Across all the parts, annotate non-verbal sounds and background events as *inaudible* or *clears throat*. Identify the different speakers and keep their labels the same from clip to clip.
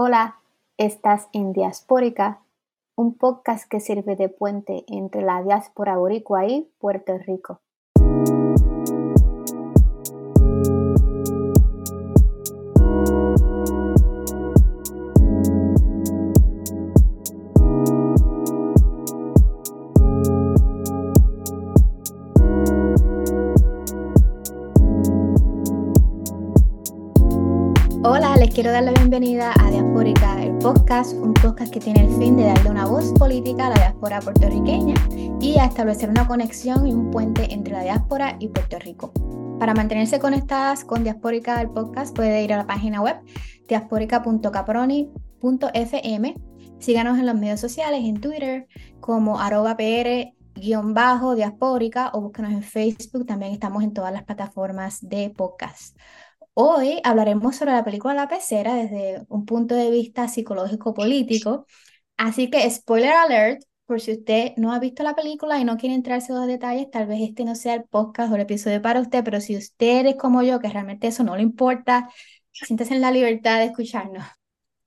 Speaker 1: Hola, estás en Diaspórica, un podcast que sirve de puente entre la diáspora boricua y Puerto Rico. Quiero dar la bienvenida a Diaspórica, el podcast, un podcast que tiene el fin de darle una voz política a la diáspora puertorriqueña y a establecer una conexión y un puente entre la diáspora y Puerto Rico. Para mantenerse conectadas con Diaspórica, el podcast, puede ir a la página web diaspórica.caproni.fm. Síganos en los medios sociales, en Twitter, como arroba pr diaspórica o búsquenos en Facebook. También estamos en todas las plataformas de podcast. Hoy hablaremos sobre la película La Pecera desde un punto de vista psicológico-político. Así que, spoiler alert, por si usted no ha visto la película y no quiere entrarse en los detalles, tal vez este no sea el podcast o el episodio para usted, pero si usted es como yo, que realmente eso no le importa, siéntese en la libertad de escucharnos.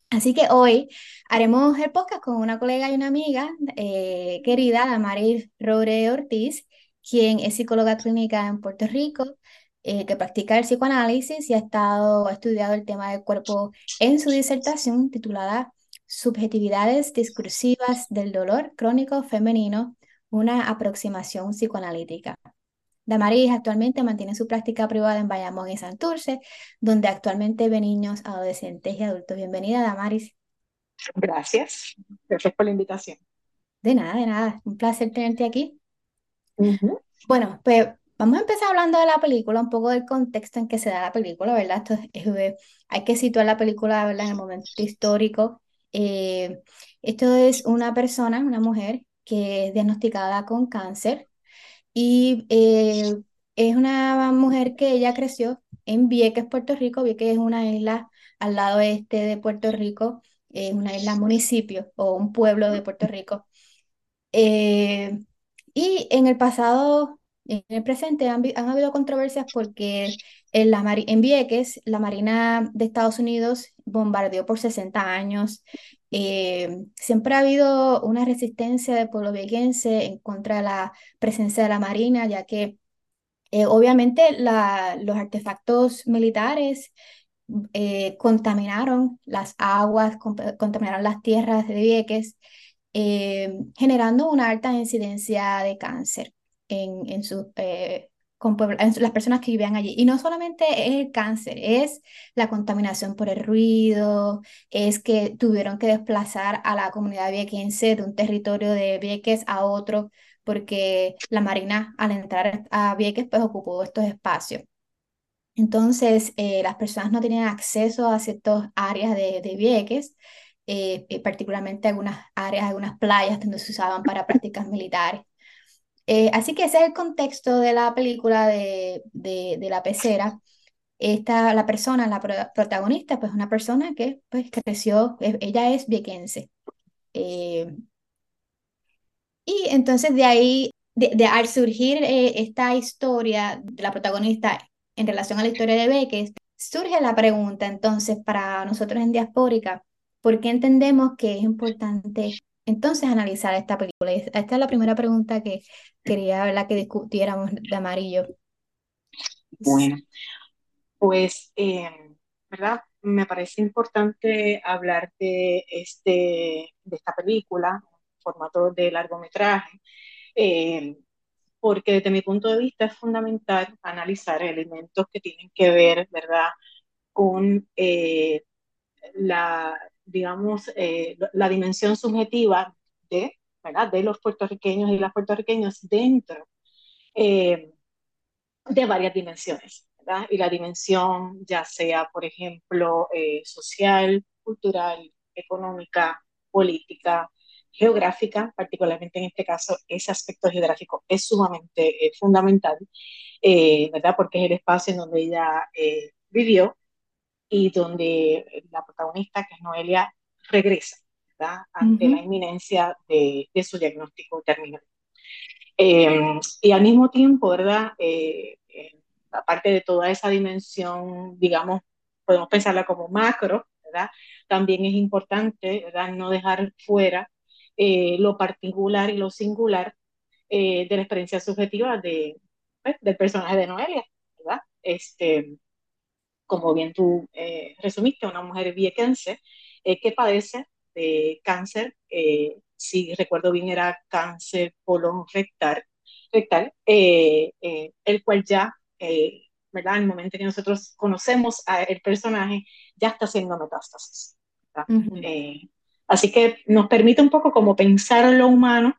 Speaker 1: Así que hoy haremos el podcast con una colega y una amiga eh, querida, Damaris Robre Ortiz, quien es psicóloga clínica en Puerto Rico eh, que practica el psicoanálisis y ha, estado, ha estudiado el tema del cuerpo en su disertación titulada Subjetividades discursivas del dolor crónico femenino, una aproximación psicoanalítica. Damaris actualmente mantiene su práctica privada en Bayamón y Santurce, donde actualmente ve niños, adolescentes y adultos. Bienvenida, Damaris.
Speaker 2: Gracias. Gracias por la invitación.
Speaker 1: De nada, de nada. Un placer tenerte aquí. Bueno, pues Vamos a empezar hablando de la película, un poco del contexto en que se da la película, ¿verdad? Esto es, hay que situar la película, ¿verdad? En el momento histórico. Eh, esto es una persona, una mujer, que es diagnosticada con cáncer y eh, es una mujer que ella creció en Vieques, Puerto Rico. Vieques es una isla al lado este de Puerto Rico, es una isla municipio o un pueblo de Puerto Rico. Eh, y en el pasado en el presente han, habido controversias porque en, Vieques la Marina de Estados Unidos bombardeó por 60 años. Eh, siempre ha habido una resistencia del pueblo viequense en contra de la presencia de la Marina, ya que eh, obviamente los artefactos militares eh, contaminaron las aguas, contaminaron las tierras de Vieques, generando una alta incidencia de cáncer en, en, eh, en las personas que vivían allí. Y no solamente es el cáncer, es la contaminación por el ruido, es que tuvieron que desplazar a la comunidad viequense de un territorio de Vieques a otro, porque la Marina al entrar a Vieques pues ocupó estos espacios. Entonces, eh, las personas no tenían acceso a ciertas áreas de, de Vieques, eh, particularmente algunas áreas, algunas playas donde se usaban para prácticas militares. Eh, así que ese es el contexto de la película de, de, la pecera. Esta, la persona, la protagonista, pues una persona que pues, creció, ella es viequense. Eh, y entonces de ahí, de, al surgir eh, esta historia de la protagonista en relación a la historia de Beques, surge la pregunta entonces para nosotros en Diaspórica, ¿por qué entendemos que es importante entonces analizar esta película? Esta es la primera pregunta que quería hablar que discutiéramos de amarillo.
Speaker 2: Bueno, pues, em, ¿verdad? Me parece importante hablar de, este, de esta película, formato de largometraje, em, porque desde mi punto de vista es fundamental analizar elementos que tienen que ver, ¿verdad?, con eh, la, digamos, eh, la dimensión subjetiva de, ¿verdad? de los puertorriqueños y las puertorriqueñas dentro eh, de varias dimensiones. ¿verdad? Y la dimensión ya sea, por ejemplo, eh, social, cultural, económica, política, geográfica, particularmente en este caso, ese aspecto geográfico es sumamente fundamental, ¿verdad? Porque es el espacio en donde ella vivió y donde la protagonista, que es Noelia, regresa ante la inminencia de, su diagnóstico terminal. Em, y al mismo tiempo, ¿verdad? Eh, aparte de toda esa dimensión, digamos, podemos pensarla como macro, ¿verdad? También es importante, ¿verdad? No dejar fuera eh, lo particular y lo singular eh, de la experiencia subjetiva de, pues, del personaje de Noelia, ¿verdad? Este, como bien tú eh, resumiste, una mujer viequense eh, que padece de cáncer, eh, si recuerdo bien era cáncer colon rectal, rectal el cual ya, ¿verdad? En el momento que nosotros conocemos al personaje, ya está haciendo metástasis. Uh -huh. así que nos permite un poco como pensar lo humano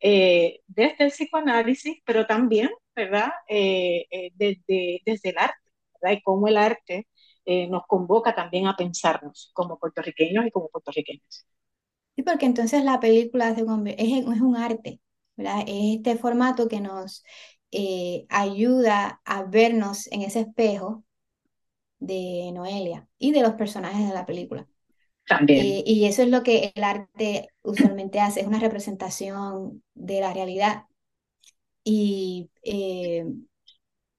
Speaker 2: desde el psicoanálisis, pero también, ¿verdad? desde, desde el arte ¿verdad? Y cómo el arte eh, nos convoca también a pensarnos como puertorriqueños y como puertorriqueños.
Speaker 1: Sí, porque entonces la película es, es un arte, ¿verdad? Es este formato que nos eh, ayuda a vernos en ese espejo de Noelia y de los personajes de la película.
Speaker 2: También.
Speaker 1: Eh, y eso es lo que el arte usualmente hace, es una representación de la realidad. Y eh,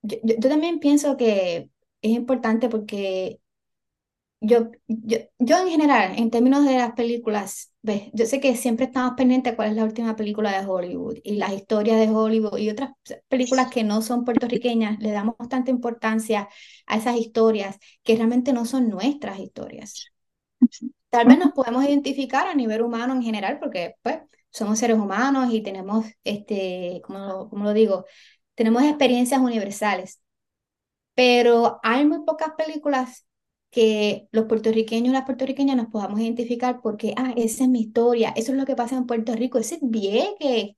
Speaker 1: yo, yo, yo, también pienso que es importante porque yo, yo, yo en general, en términos de las películas, ¿ves? yo sé que siempre estamos pendientes de cuál es la última película de Hollywood y las historias de Hollywood y otras películas que no son puertorriqueñas, le damos tanta importancia a esas historias que realmente no son nuestras historias. Tal vez nos podemos identificar a nivel humano en general porque pues somos seres humanos y tenemos, este, como lo, como lo digo, tenemos experiencias universales, pero hay muy pocas películas que los puertorriqueños y las puertorriqueñas nos podamos identificar porque, ah, esa es mi historia, eso es lo que pasa en Puerto Rico, ese es Vieques.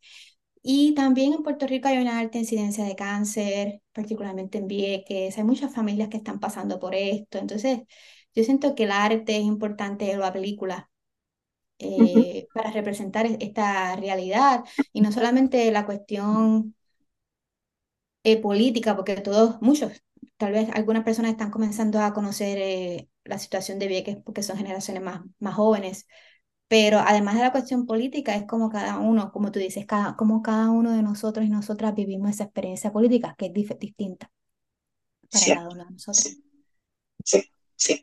Speaker 1: Y también en Puerto Rico hay una alta incidencia de cáncer, particularmente en Vieques, hay muchas familias que están pasando por esto, entonces yo siento que el arte es importante, la película, eh, uh -huh. para representar esta realidad y no solamente la cuestión eh, política, porque todos, muchos, tal vez algunas personas están comenzando a conocer eh, la situación de Vieques porque son generaciones más, más jóvenes, pero además de la cuestión política, es como cada uno, como tú dices, cada, como cada uno de nosotros y nosotras vivimos esa experiencia política que es dif distinta para
Speaker 2: sí.
Speaker 1: cada uno de nosotros.
Speaker 2: Sí, sí,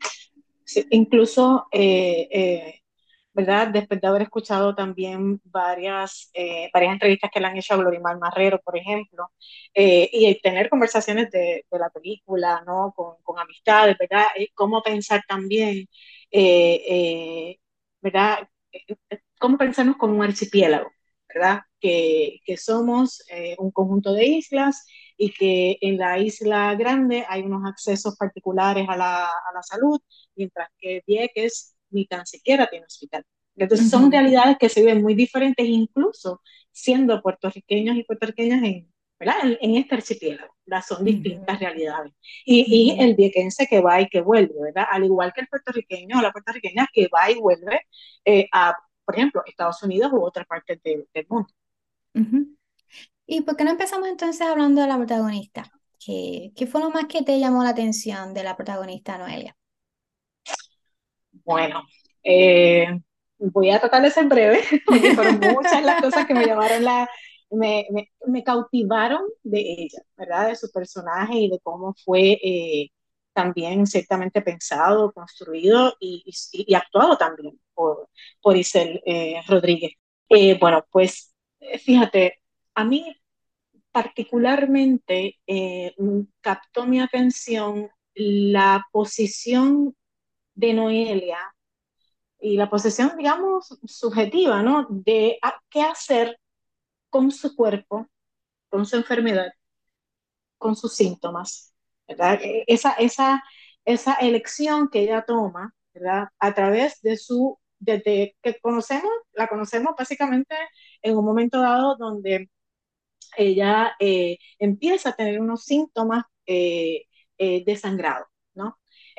Speaker 2: sí. Incluso eh, eh, ¿verdad? Después de haber escuchado también varias, eh, varias entrevistas que le han hecho a Glorimar Marrero, por ejemplo, eh, y tener conversaciones de, de, la película, ¿no? Con, con amistades, ¿verdad? Y cómo pensar también, eh, ¿verdad? Cómo pensarnos como un archipiélago, ¿verdad? Que, que somos un conjunto de islas y que en la isla grande hay unos accesos particulares a la, a la salud, mientras que Vieques ni tan siquiera tiene hospital. Entonces uh -huh. son realidades que se ven muy diferentes, incluso siendo puertorriqueños y puertorriqueñas en, en, en este archipiélago. ¿verdad? Son uh -huh. distintas realidades. Y, y, el viequense que va y que vuelve, ¿verdad? Al igual que el puertorriqueño o la puertorriqueña que va y vuelve eh, a, por ejemplo, Estados Unidos u otras partes de, del mundo.
Speaker 1: ¿Y por qué no empezamos entonces hablando de la protagonista? ¿Qué, ¿Qué fue lo más que te llamó la atención de la protagonista Noelia?
Speaker 2: Bueno, eh, voy a tratar de ser breve, *laughs* porque fueron muchas las cosas que me llamaron la, me, me, cautivaron de ella, ¿verdad? De su personaje y de cómo fue eh, también ciertamente pensado, construido y, actuado también por, por Isel eh, Rodríguez. Bueno, pues fíjate, a mí particularmente captó mi atención la posición de Noelia y la posición, digamos, subjetiva, ¿no? De a, qué hacer con su cuerpo, con su enfermedad, con sus síntomas, ¿verdad? Esa, esa, esa elección que ella toma, ¿verdad? A través de su, desde que conocemos, la conocemos básicamente en un momento dado donde ella eh, empieza a tener unos síntomas eh, eh, de sangrado.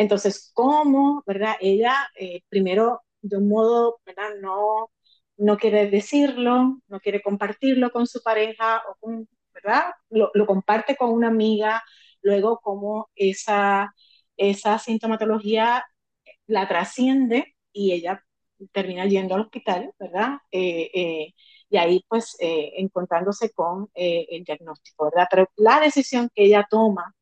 Speaker 2: Entonces, ¿cómo, verdad? Ella eh, primero, de un modo, ¿verdad? No, no quiere decirlo, no quiere compartirlo con su pareja, o con, ¿verdad? Lo, lo comparte con una amiga, luego como esa, esa sintomatología la trasciende y ella termina yendo al hospital, ¿verdad? Eh, eh, y ahí pues eh, encontrándose con el diagnóstico, ¿verdad? Pero la decisión que ella toma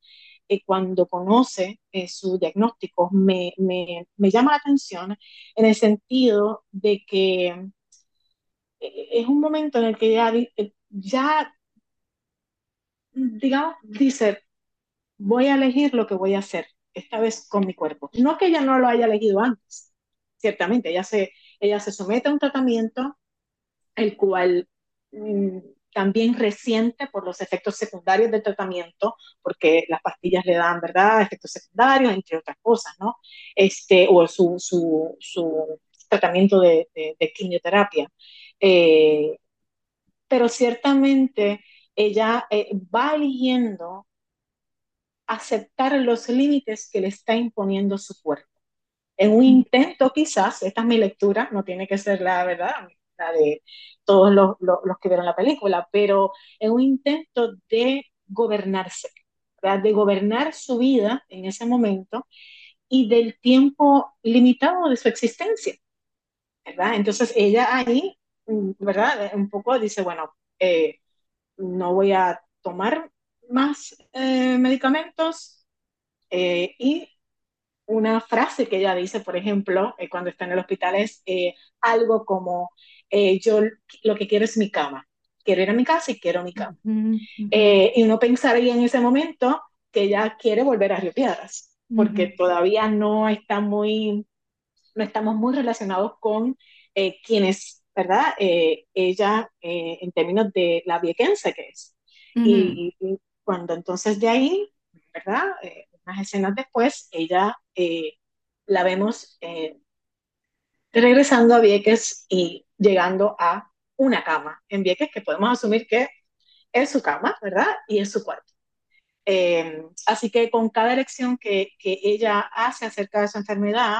Speaker 2: eh, cuando conoce eh, su diagnóstico me, me, me, llama la atención en el sentido de que eh, es un momento en el que ya, ya digamos, dice, voy a elegir lo que voy a hacer, esta vez con mi cuerpo. No que ella no lo haya elegido antes, ciertamente, ella se, ella se somete a un tratamiento el cual mm, también resiente por los efectos secundarios del tratamiento, porque las pastillas le dan, ¿verdad?, efectos secundarios, entre otras cosas, ¿no? Este, o su, su, su tratamiento de, de, quimioterapia. Eh, pero ciertamente ella eh, va eligiendo aceptar los límites que le está imponiendo su cuerpo. En un intento, quizás, esta es mi lectura, no tiene que ser la verdad, de todos los, los, que vieron la película, pero en un intento de gobernarse, de gobernar su vida en ese momento y del tiempo limitado de su existencia. ¿verdad? Entonces ella ahí, ¿verdad? Un poco dice, bueno, eh, no voy a tomar más eh, medicamentos eh, y una frase que ella dice, por ejemplo, eh, cuando está en el hospital es algo como, eh, yo lo que quiero es mi cama, quiero ir a mi casa y quiero mi cama. Uh -huh, uh -huh. y uno pensaría en ese momento que ella quiere volver a Río Piedras, porque uh -huh. todavía no está muy, no estamos muy relacionados con quienes, ¿verdad? ella, en términos de la viequense que es. Y, y, cuando entonces de ahí, ¿verdad? unas escenas después, ella eh, la vemos eh, regresando a Vieques y llegando a una cama en Vieques que podemos asumir que es su cama, ¿verdad? Y es su cuarto. Eh, así que con cada elección que, que, ella hace acerca de su enfermedad,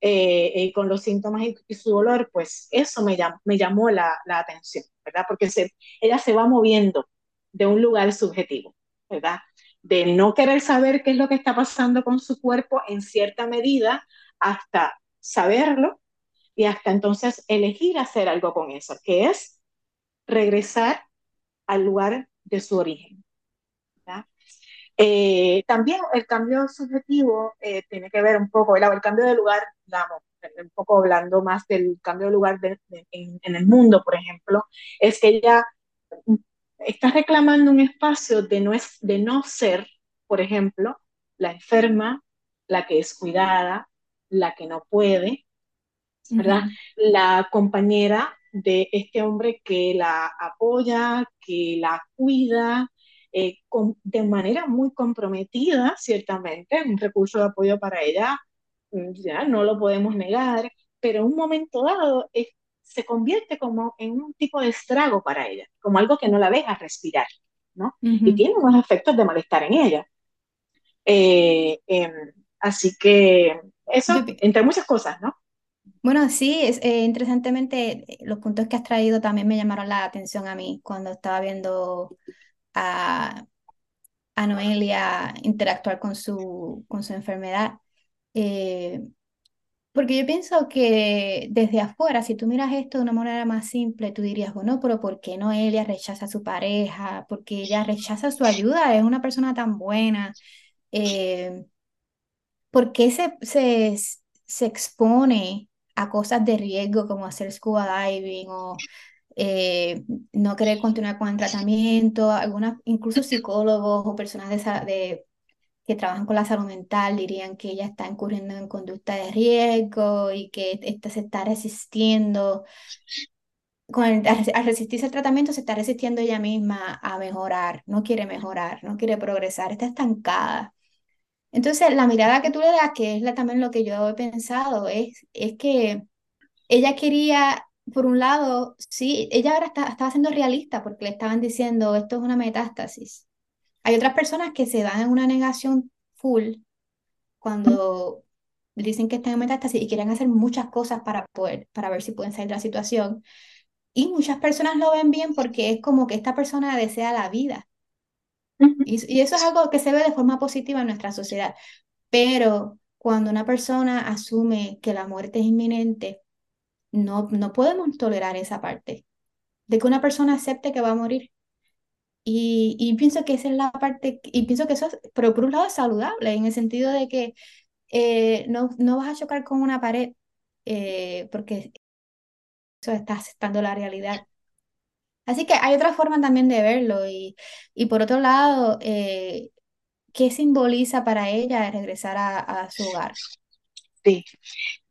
Speaker 2: eh, con los síntomas y, y, su dolor, pues eso me, llam, me llamó la, la, atención, ¿verdad? Porque se, ella se va moviendo de un lugar subjetivo, ¿verdad? de no querer saber qué es lo que está pasando con su cuerpo en cierta medida hasta saberlo y hasta entonces elegir hacer algo con eso, que es regresar al lugar de su origen. Eh, también el cambio subjetivo eh, tiene que ver un poco, el, el cambio de lugar, digamos, un poco hablando más del cambio de lugar en, el mundo, por ejemplo, es que ella está reclamando un espacio de no, de no ser, por ejemplo, la enferma, la que es cuidada, la que no puede, ¿verdad? Uh -huh. La compañera de este hombre que la apoya, que la cuida, eh, con, de manera muy comprometida, ciertamente, un recurso de apoyo para ella, ya no lo podemos negar, pero en un momento dado es se convierte como en un tipo de estrago para ella, como algo que no la deja respirar, ¿no? Uh -huh. Y tiene unos efectos de malestar en ella. Eh, eh, así que eso, entre muchas cosas, ¿no?
Speaker 1: Bueno, sí, es, eh, interesantemente los puntos que has traído también me llamaron la atención a mí cuando estaba viendo a, a Noelia interactuar con su, con su enfermedad. Eh, porque yo pienso que desde afuera, si tú miras esto de una manera más simple, tú dirías, bueno, pero ¿por qué Noelia rechaza a su pareja? Porque ella rechaza su ayuda, es una persona tan buena. Eh, ¿Por qué se, se, se expone a cosas de riesgo como hacer scuba diving o eh, no querer continuar con el tratamiento? Algunas, incluso psicólogos o personas de, que trabajan con la salud mental dirían que ella está incurriendo en conducta de riesgo y que esta se está resistiendo. Al resistirse al tratamiento se está resistiendo ella misma a mejorar, no quiere mejorar, no quiere progresar, está estancada. Entonces, la mirada que tú le das, que es la, también lo que yo he pensado, es, es que ella quería, por un lado, sí, ella ahora está, estaba siendo realista porque le estaban diciendo, esto es una metástasis. Hay otras personas que se dan en una negación full cuando dicen que están en metástasis y quieren hacer muchas cosas para poder, para ver si pueden salir de la situación. Y muchas personas lo ven bien porque es como que esta persona desea la vida. Y, eso es algo que se ve de forma positiva en nuestra sociedad. Pero cuando una persona asume que la muerte es inminente, no, no podemos tolerar esa parte de que una persona acepte que va a morir. Y, y pienso que esa es la parte, y pienso que eso, es, pero por un lado es saludable, en el sentido de que eh, no, no vas a chocar con una pared, eh, porque eso está aceptando la realidad. Así que hay otra forma también de verlo. Y, y por otro lado, eh, ¿qué simboliza para ella regresar a, a su hogar?
Speaker 2: Sí,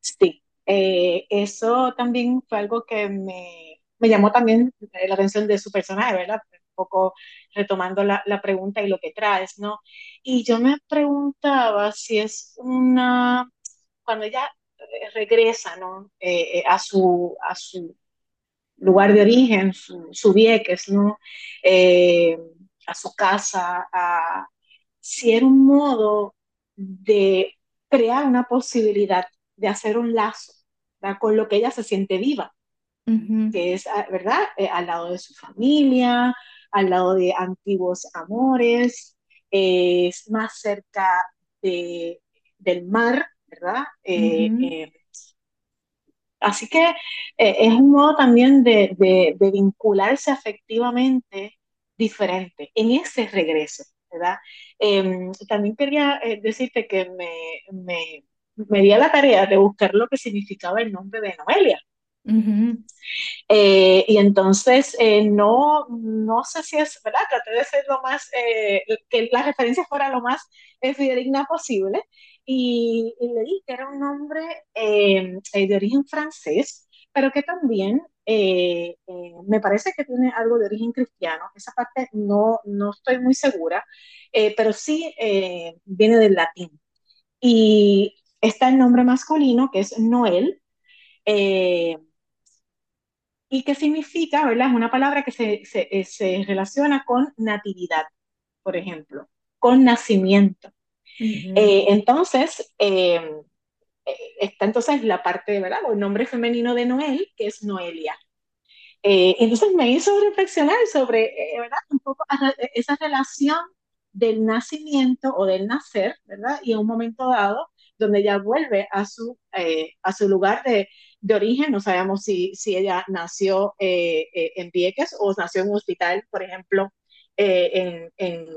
Speaker 2: sí. Eh, eso también fue algo que me, me llamó también la atención de su personaje, ¿verdad? Un poco retomando la, la, pregunta y lo que traes, ¿no? Y yo me preguntaba si es una, cuando ella regresa, ¿no? Eh, eh, a, su, a su lugar de origen, su, su Vieques, ¿no? Eh, a su casa, a, si era un modo de crear una posibilidad de hacer un lazo ¿verdad? con lo que ella se siente viva, uh -huh. que es, ah, ¿verdad? Eh, al lado de su familia, al lado de antiguos amores, eh, es más cerca de, del mar, ¿verdad? Eh, uh -huh. Así que es un modo también de, de, de vincularse afectivamente diferente en ese regreso. ¿verdad? Eh, también quería eh, decirte que me, me, me, di a la tarea de buscar lo que significaba el nombre de Noelia. Uh -huh. eh, y entonces no, no sé si es, ¿verdad? Traté de ser lo más, eh, que la referencia fuera lo más fidedigna posible. Y, y, leí que era un nombre eh, de origen francés, pero que también eh, eh, me parece que tiene algo de origen cristiano. Esa parte no, no estoy muy segura, eh, pero sí viene del latín. Y está el nombre masculino, que es Noel, y que significa, ¿verdad? Es una palabra que se, se, se relaciona con natividad, por ejemplo, con nacimiento. Uh -huh. entonces, está entonces la parte, ¿verdad? O el nombre femenino de Noel, que es Noelia. Eh, entonces me hizo reflexionar sobre, eh, ¿verdad? Un poco esa relación del nacimiento o del nacer, ¿verdad? Y en un momento dado, donde ella vuelve a su, eh, a su lugar de, de, origen, no sabemos si, si ella nació eh, en Vieques o nació en un hospital, por ejemplo, en, en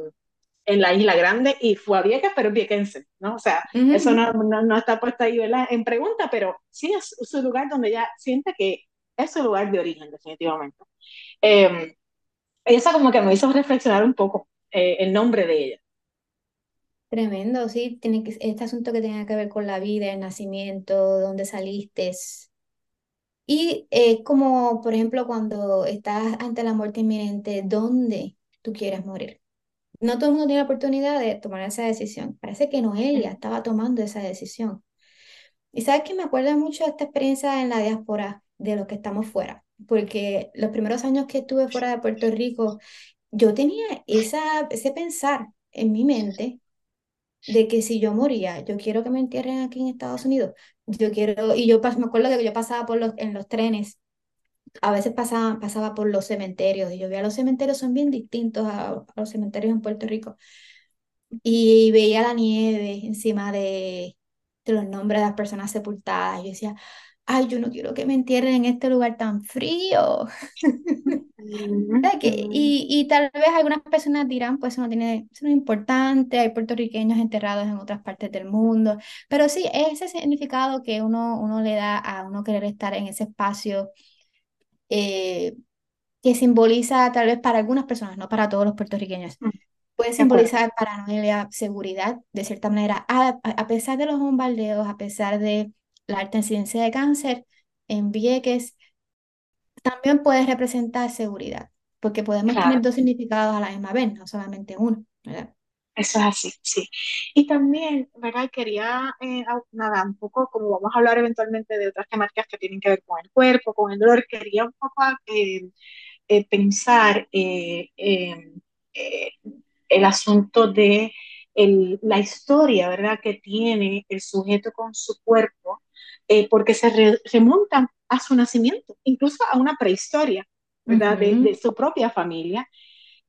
Speaker 2: en la Isla Grande y fue a Vieques, pero es viequense, ¿no? O sea, uh -huh. eso no, no, no, está puesto ahí ¿verdad? en pregunta, pero sí es su lugar donde ella siente que es su lugar de origen, definitivamente. Eh, eso como que me hizo reflexionar un poco eh, el nombre de ella.
Speaker 1: Tremendo, sí, tiene que, este asunto que tenga que ver con la vida, el nacimiento, dónde saliste. Y eh, como, por ejemplo, cuando estás ante la muerte inminente, ¿dónde tú quieres morir? No todo el mundo tiene la oportunidad de tomar esa decisión. Parece que Noelia estaba tomando esa decisión. Y sabes que me acuerdo mucho de esta experiencia en la diáspora de los que estamos fuera, porque los primeros años que estuve fuera de Puerto Rico, yo tenía esa, ese pensar en mi mente de que si yo moría, yo quiero que me entierren aquí en Estados Unidos. Yo quiero, y yo me acuerdo que yo pasaba por los, en los trenes a veces pasaba, pasaba por los cementerios y yo veía los cementerios son bien distintos a, a, los cementerios en Puerto Rico y veía la nieve encima de, de los nombres de las personas sepultadas. Yo decía, ay, yo no quiero que me entierren en este lugar tan frío. *laughs* y, y tal vez algunas personas dirán, pues eso no tiene, eso no es importante, hay puertorriqueños enterrados en otras partes del mundo, pero sí, ese significado que uno, uno le da a uno querer estar en ese espacio eh, que simboliza tal vez para algunas personas, no para todos los puertorriqueños. Puede simbolizar para Noelia seguridad, de cierta manera, a, a, pesar de los bombardeos, a pesar de la alta incidencia de cáncer en Vieques, también puede representar seguridad, porque podemos claro. tener dos significados a la misma vez, no solamente uno, ¿verdad?
Speaker 2: Eso es así, sí. Y también, ¿verdad? Quería, eh, nada, un poco, como vamos a hablar eventualmente de otras temáticas que tienen que ver con el cuerpo, con el dolor, quería un poco eh, eh, pensar el asunto de el, la historia, ¿verdad? Que tiene el sujeto con su cuerpo, porque se re, remonta a su nacimiento, incluso a una prehistoria, ¿verdad? Uh -huh. de, de, su propia familia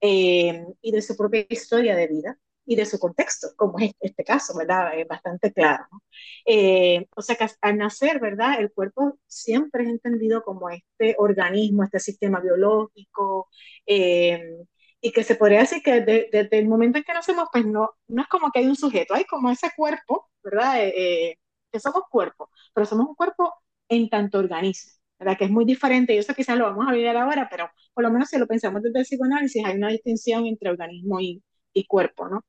Speaker 2: y de su propia historia de vida y de su contexto, como es este caso, ¿verdad? Es bastante claro. Eh, o sea que al nacer, ¿verdad? El cuerpo siempre es entendido como este organismo, este sistema biológico, eh, y que se podría decir que desde el momento en que nacemos, pues no, no es como que hay un sujeto, hay como ese cuerpo, ¿verdad? Eh, eh, que somos cuerpo, pero somos un cuerpo en tanto organismo, ¿verdad? Que es muy diferente, y eso quizás lo vamos a ver ahora, pero por lo menos si lo pensamos desde el psicoanálisis, hay una distinción entre organismo y, y cuerpo, ¿no?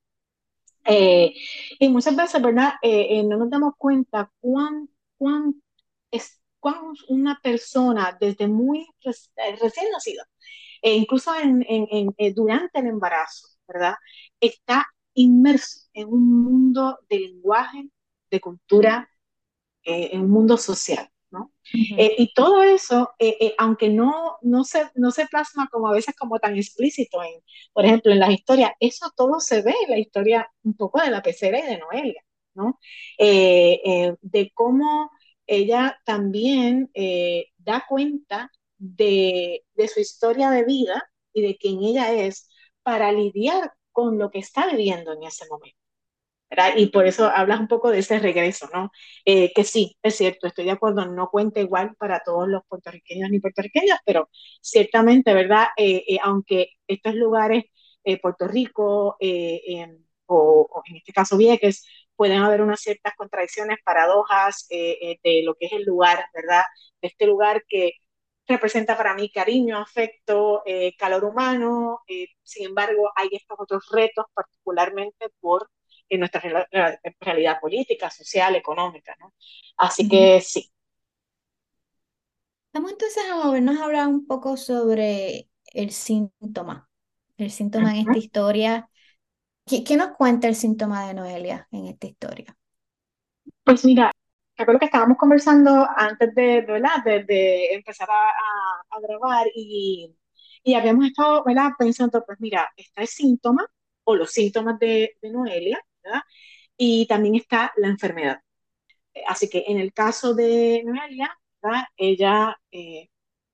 Speaker 2: Eh, y muchas veces, ¿verdad? Eh, eh, no nos damos cuenta cuán, cuán, es, cuán una persona desde muy recién nacida, e incluso en, durante el embarazo, ¿verdad? Está inmerso en un mundo de lenguaje, de cultura, en un mundo social. ¿No? eh, y todo eso, eh, eh, aunque no, no, se, no se plasma como a veces como tan explícito, en, por ejemplo, en las historias, eso todo se ve en la historia un poco de la pecera y de Noelia, ¿no? De cómo ella también da cuenta de, de su historia de vida y de quién ella es para lidiar con lo que está viviendo en ese momento. Y por eso hablas un poco de ese regreso, ¿no? Eh, que sí, es cierto, estoy de acuerdo, no cuenta igual para todos los puertorriqueños ni puertorriqueñas, pero ciertamente, ¿verdad? Eh, eh, aunque estos lugares, Puerto Rico o, o, en este caso Vieques, pueden haber unas ciertas contradicciones, paradojas de lo que es el lugar, ¿verdad? De este lugar que representa para mí cariño, afecto, calor humano, sin embargo, hay estos otros retos, particularmente por en nuestra realidad política, social, económica, ¿no? Así que sí.
Speaker 1: Vamos entonces a movernos a hablar un poco sobre el síntoma, el síntoma en esta historia. ¿Qué, ¿Qué, nos cuenta el síntoma de Noelia en esta historia?
Speaker 2: Pues mira, recuerdo que estábamos conversando antes de, ¿verdad? de, de empezar a, a, a grabar y, y, habíamos estado ¿verdad? pensando, pues mira, está el síntoma o los síntomas de, de Noelia, y también está la enfermedad. Así que en el caso de Noelia, ella eh,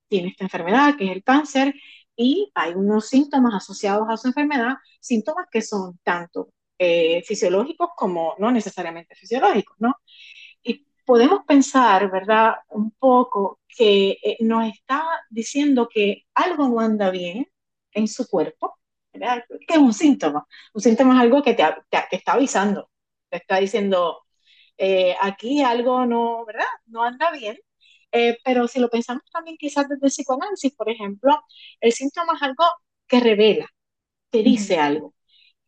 Speaker 2: tiene esta enfermedad que es el cáncer y hay unos síntomas asociados a su enfermedad, síntomas que son tanto eh, fisiológicos como no necesariamente fisiológicos, ¿no? Y podemos pensar, ¿verdad? Un poco que eh, nos está diciendo que algo no anda bien en su cuerpo, ¿Qué es un síntoma? Un síntoma es algo que te, te, está avisando, te está diciendo, eh, aquí algo no, ¿verdad? No anda bien. Eh, pero si lo pensamos también quizás desde el psicoanálisis, por ejemplo, el síntoma es algo que revela, te dice algo,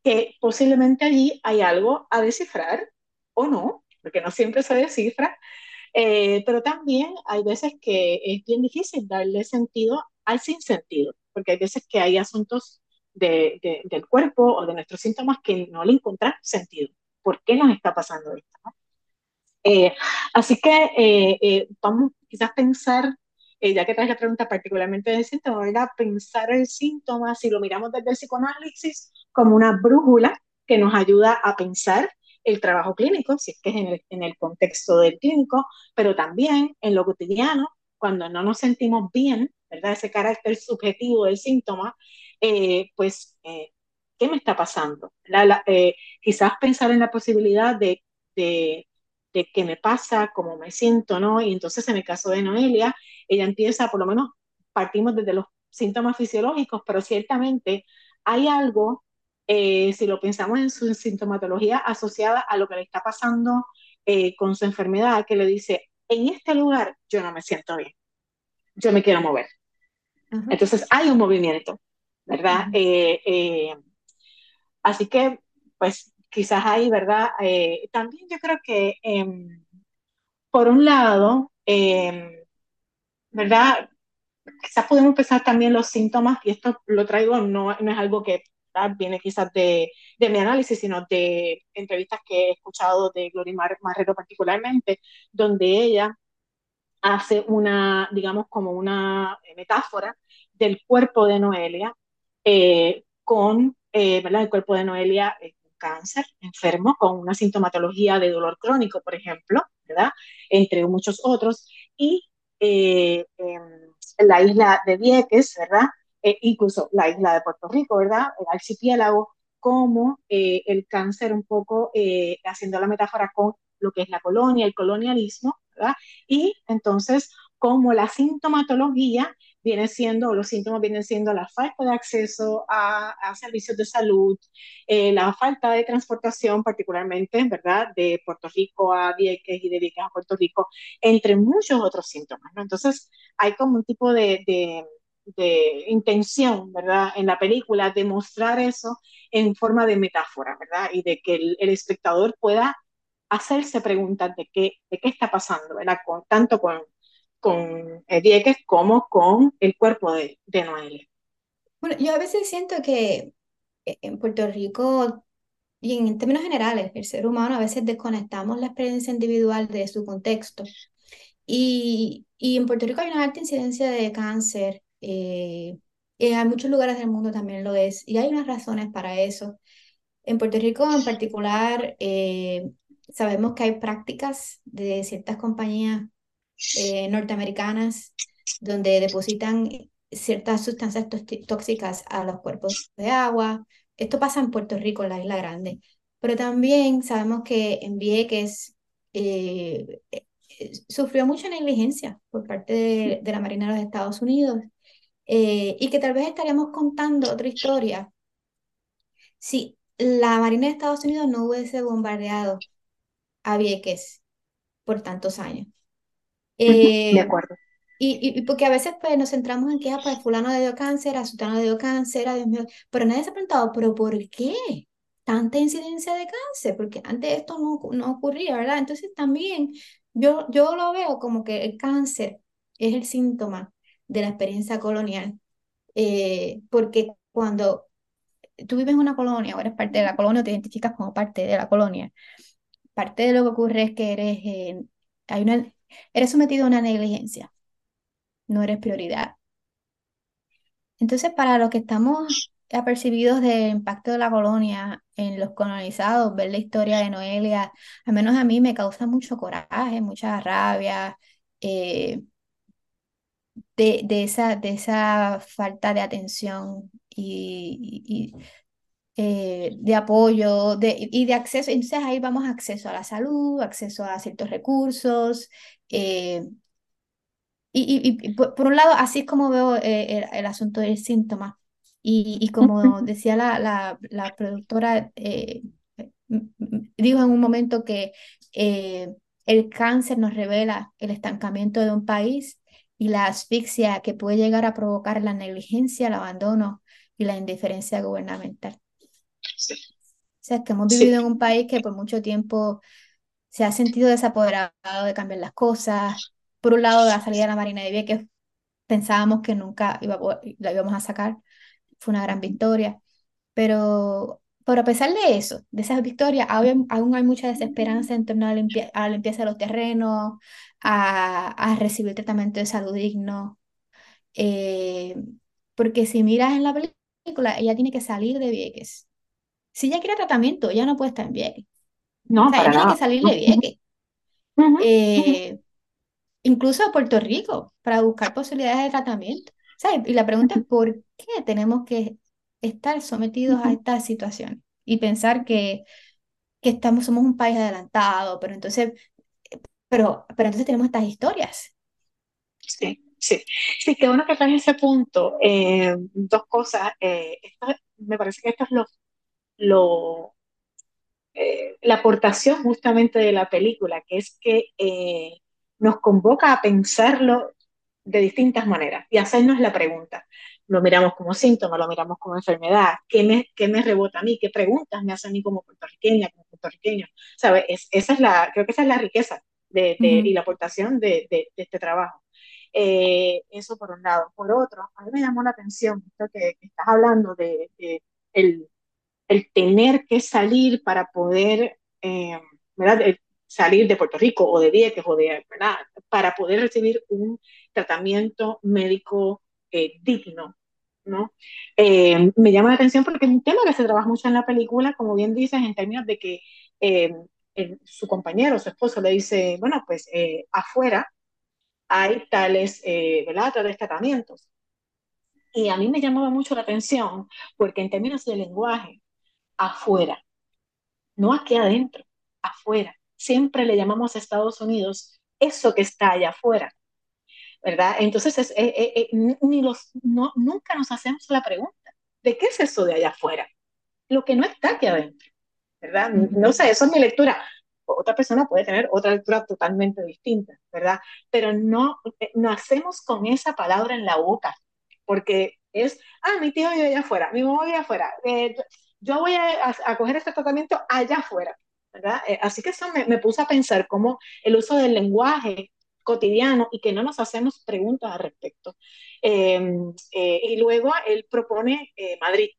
Speaker 2: que posiblemente allí hay algo a descifrar o no, porque no siempre se descifra, eh, pero también hay veces que es bien difícil darle sentido al sinsentido, porque hay veces que hay asuntos de, de, del cuerpo o de nuestros síntomas que no le encuentran sentido. ¿Por qué nos está pasando esto? Eh, así que eh, eh, vamos quizás pensar, ya que traes la pregunta particularmente del síntoma, ¿verdad? pensar el síntoma, si lo miramos desde el psicoanálisis, como una brújula que nos ayuda a pensar el trabajo clínico, si es que es en el, en el contexto del clínico, pero también en lo cotidiano, cuando no nos sentimos bien, ¿verdad? Ese carácter subjetivo del síntoma, eh, pues, eh, ¿qué me está pasando? La, la, eh, quizás pensar en la posibilidad de, de, de qué me pasa, cómo me siento, ¿no? Y entonces en el caso de Noelia, ella empieza, por lo menos partimos desde los síntomas fisiológicos, pero ciertamente hay algo, si lo pensamos en su sintomatología asociada a lo que le está pasando con su enfermedad, que le dice, en este lugar yo no me siento bien, yo me quiero mover. Entonces hay un movimiento, ¿verdad? Eh, eh, así que, pues quizás ahí, ¿verdad? Eh, también yo creo que, em, por un lado, em, ¿verdad? Quizás podemos empezar también los síntomas, y esto lo traigo, no, no es algo que ¿verdad? viene quizás de, de, mi análisis, sino de entrevistas que he escuchado de Gloria Mar Marrero particularmente, donde ella hace una, digamos, como una metáfora del cuerpo de Noelia eh, con, eh, ¿verdad? El cuerpo de Noelia eh, cáncer, enfermo, con una sintomatología de dolor crónico, por ejemplo, ¿verdad? Entre muchos otros, y en la isla de Vieques, ¿verdad? incluso la isla de Puerto Rico, ¿verdad? El archipiélago, como el cáncer un poco haciendo la metáfora con lo que es la colonia, el colonialismo, ¿verdad? Y entonces, como la sintomatología viene siendo, los síntomas vienen siendo la falta de acceso a, servicios de salud, eh, la falta de transportación, particularmente, ¿verdad?, de Puerto Rico a Vieques y de Vieques a Puerto Rico, entre muchos otros síntomas, ¿no? Entonces, hay como un tipo de, de, de intención, ¿verdad?, en la película de mostrar eso en forma de metáfora, ¿verdad?, y de que el, el espectador pueda hacerse preguntas de qué, de qué está pasando, ¿verdad? Con, tanto con, con Diegues como con el cuerpo de, de Noelia.
Speaker 1: Bueno, yo a veces siento que eh, en Puerto Rico y en términos generales, el ser humano a veces desconectamos la experiencia individual de su contexto. Y, y en Puerto Rico hay una alta incidencia de cáncer, eh, en muchos lugares del mundo también lo es, y hay unas razones para eso. En Puerto Rico en particular, eh, sabemos que hay prácticas de ciertas compañías eh, norteamericanas donde depositan ciertas sustancias tóxicas a los cuerpos de agua. Esto pasa en Puerto Rico, en la Isla Grande. Pero también sabemos que en Vieques eh, eh, sufrió mucha negligencia por parte de, de, la Marina de los Estados Unidos y que tal vez estaríamos contando otra historia si la Marina de Estados Unidos no hubiese bombardeado a Vieques por tantos años.
Speaker 2: De eh, acuerdo.
Speaker 1: Y, y, porque a veces pues, nos centramos en que ah, pues, fulano le dio cáncer, a sutano le dio cáncer, a Dios mío, pero nadie se ha preguntado, ¿pero por qué tanta incidencia de cáncer? Porque antes esto no, no ocurría, ¿verdad? Entonces también yo, yo lo veo como que el cáncer es el síntoma de la experiencia colonial, eh, porque cuando tú vives en una colonia o eres parte de la colonia o te identificas como parte de la colonia, parte de lo que ocurre es que eres, eh, hay una, eres sometido a una negligencia, no eres prioridad. Entonces, para los que estamos apercibidos del impacto de la colonia en los colonizados, ver la historia de Noelia, al menos a mí me causa mucho coraje, mucha rabia, eh, de, de, esa, de esa falta de atención y, eh, de apoyo de, y de acceso. Entonces ahí vamos acceso a la salud, acceso a ciertos recursos. Eh, y, y, por, un lado, así es como veo eh, el, asunto del síntoma. Y, y como decía la, la, la productora, dijo en un momento que el cáncer nos revela el estancamiento de un país y la asfixia que puede llegar a provocar la negligencia, el abandono y la indiferencia gubernamental. O sea, que hemos vivido en un país que por mucho tiempo se ha sentido desapoderado de cambiar las cosas. Por un lado, la salida de la Marina de Vieques pensábamos que nunca iba la íbamos a sacar. Fue una gran victoria. Pero, pero a pesar de eso, de esas victorias, aún, hay mucha desesperanza en torno a la, limpieza de los terrenos, a, a, recibir tratamiento de salud digno. Eh, porque si miras en la película, ella tiene que salir de Vieques si ella quiere tratamiento, ella no puede estar en Vieques. No, o sea, ella tiene que salir de Vieques. Eh, incluso a Puerto Rico, para buscar posibilidades de tratamiento. Y la pregunta es, ¿por qué tenemos que estar sometidos a esta situación? Y pensar que, que estamos, somos un país adelantado, pero entonces, pero, pero entonces tenemos estas historias.
Speaker 2: Sí, sí. Sí, que bueno que en ese punto. Eh, dos cosas. Eh, me parece que esto es lo lo, la aportación justamente de la película, que es que eh, nos convoca a pensarlo de distintas maneras y hacernos la pregunta. Lo miramos como síntoma, lo miramos como enfermedad, ¿qué me, qué me rebota a mí? ¿Qué preguntas me hacen a mí como puertorriqueña, como puertorriqueño? ¿Sabe? esa es la, creo que esa es la riqueza de, y la aportación de, de, este trabajo. Eh, eso por un lado. Por otro, a mí me llamó la atención esto que, que estás hablando de, el, el tener que salir para poder, eh, salir de Puerto Rico o de Vieques o de. Para poder recibir un tratamiento médico eh, digno, ¿no? Eh, me llama la atención porque es un tema que se trabaja mucho en la película, como bien dices, en términos de que su compañero, su esposo le dice, bueno, pues afuera hay tales, ¿verdad? Tales tratamientos. Y a mí me llamaba mucho la atención porque en términos de lenguaje, afuera, no aquí adentro, afuera. Siempre le llamamos a Estados Unidos eso que está allá afuera. ¿verdad? Entonces, es, eh, eh, eh, ni los, no, nunca nos hacemos la pregunta, ¿de qué es eso de allá afuera? Lo que no está aquí adentro, ¿verdad? No sé, eso es mi lectura. Otra persona puede tener otra lectura totalmente distinta, ¿verdad? Pero no, no hacemos con esa palabra en la boca, porque es, ah, mi tío vive allá afuera, mi mamá vive afuera, yo voy a, a, coger este tratamiento allá afuera, ¿verdad? así que eso me, me puso a pensar cómo el uso del lenguaje cotidiano y que no nos hacemos preguntas al respecto. Eh, eh, y luego él propone eh, Madrid.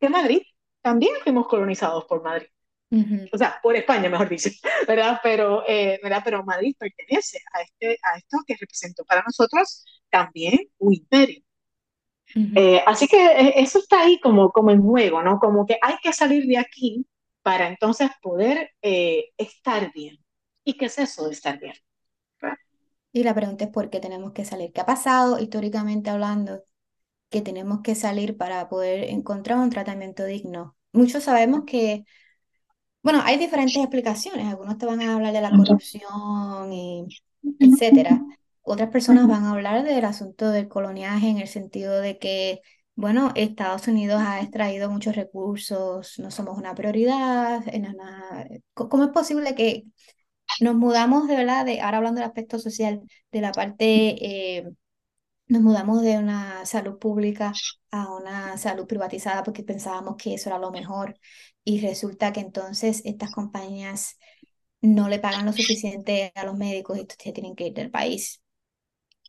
Speaker 2: Que Madrid también fuimos colonizados por Madrid. Uh -huh. O sea, por España, mejor dicho, *laughs* ¿verdad? Pero, ¿verdad? Pero Madrid pertenece a, este, a esto que representó para nosotros también un imperio. Uh -huh. así que eso está ahí como, como en juego, ¿no? Como que hay que salir de aquí para entonces poder estar bien. ¿Y qué es eso de estar bien?
Speaker 1: Y la pregunta es por qué tenemos que salir. ¿Qué ha pasado históricamente hablando que tenemos que salir para poder encontrar un tratamiento digno? Muchos sabemos que, bueno, hay diferentes explicaciones. Algunos te van a hablar de la corrupción y etcétera. Otras personas van a hablar del asunto del coloniaje en el sentido de que, bueno, Estados Unidos ha extraído muchos recursos, no somos una prioridad. ¿Cómo es posible que nos mudamos de verdad, de, ahora hablando del aspecto social, de la parte, eh, nos mudamos de una salud pública a una salud privatizada porque pensábamos que eso era lo mejor y resulta que entonces estas compañías no le pagan lo suficiente a los médicos y entonces tienen que ir del país.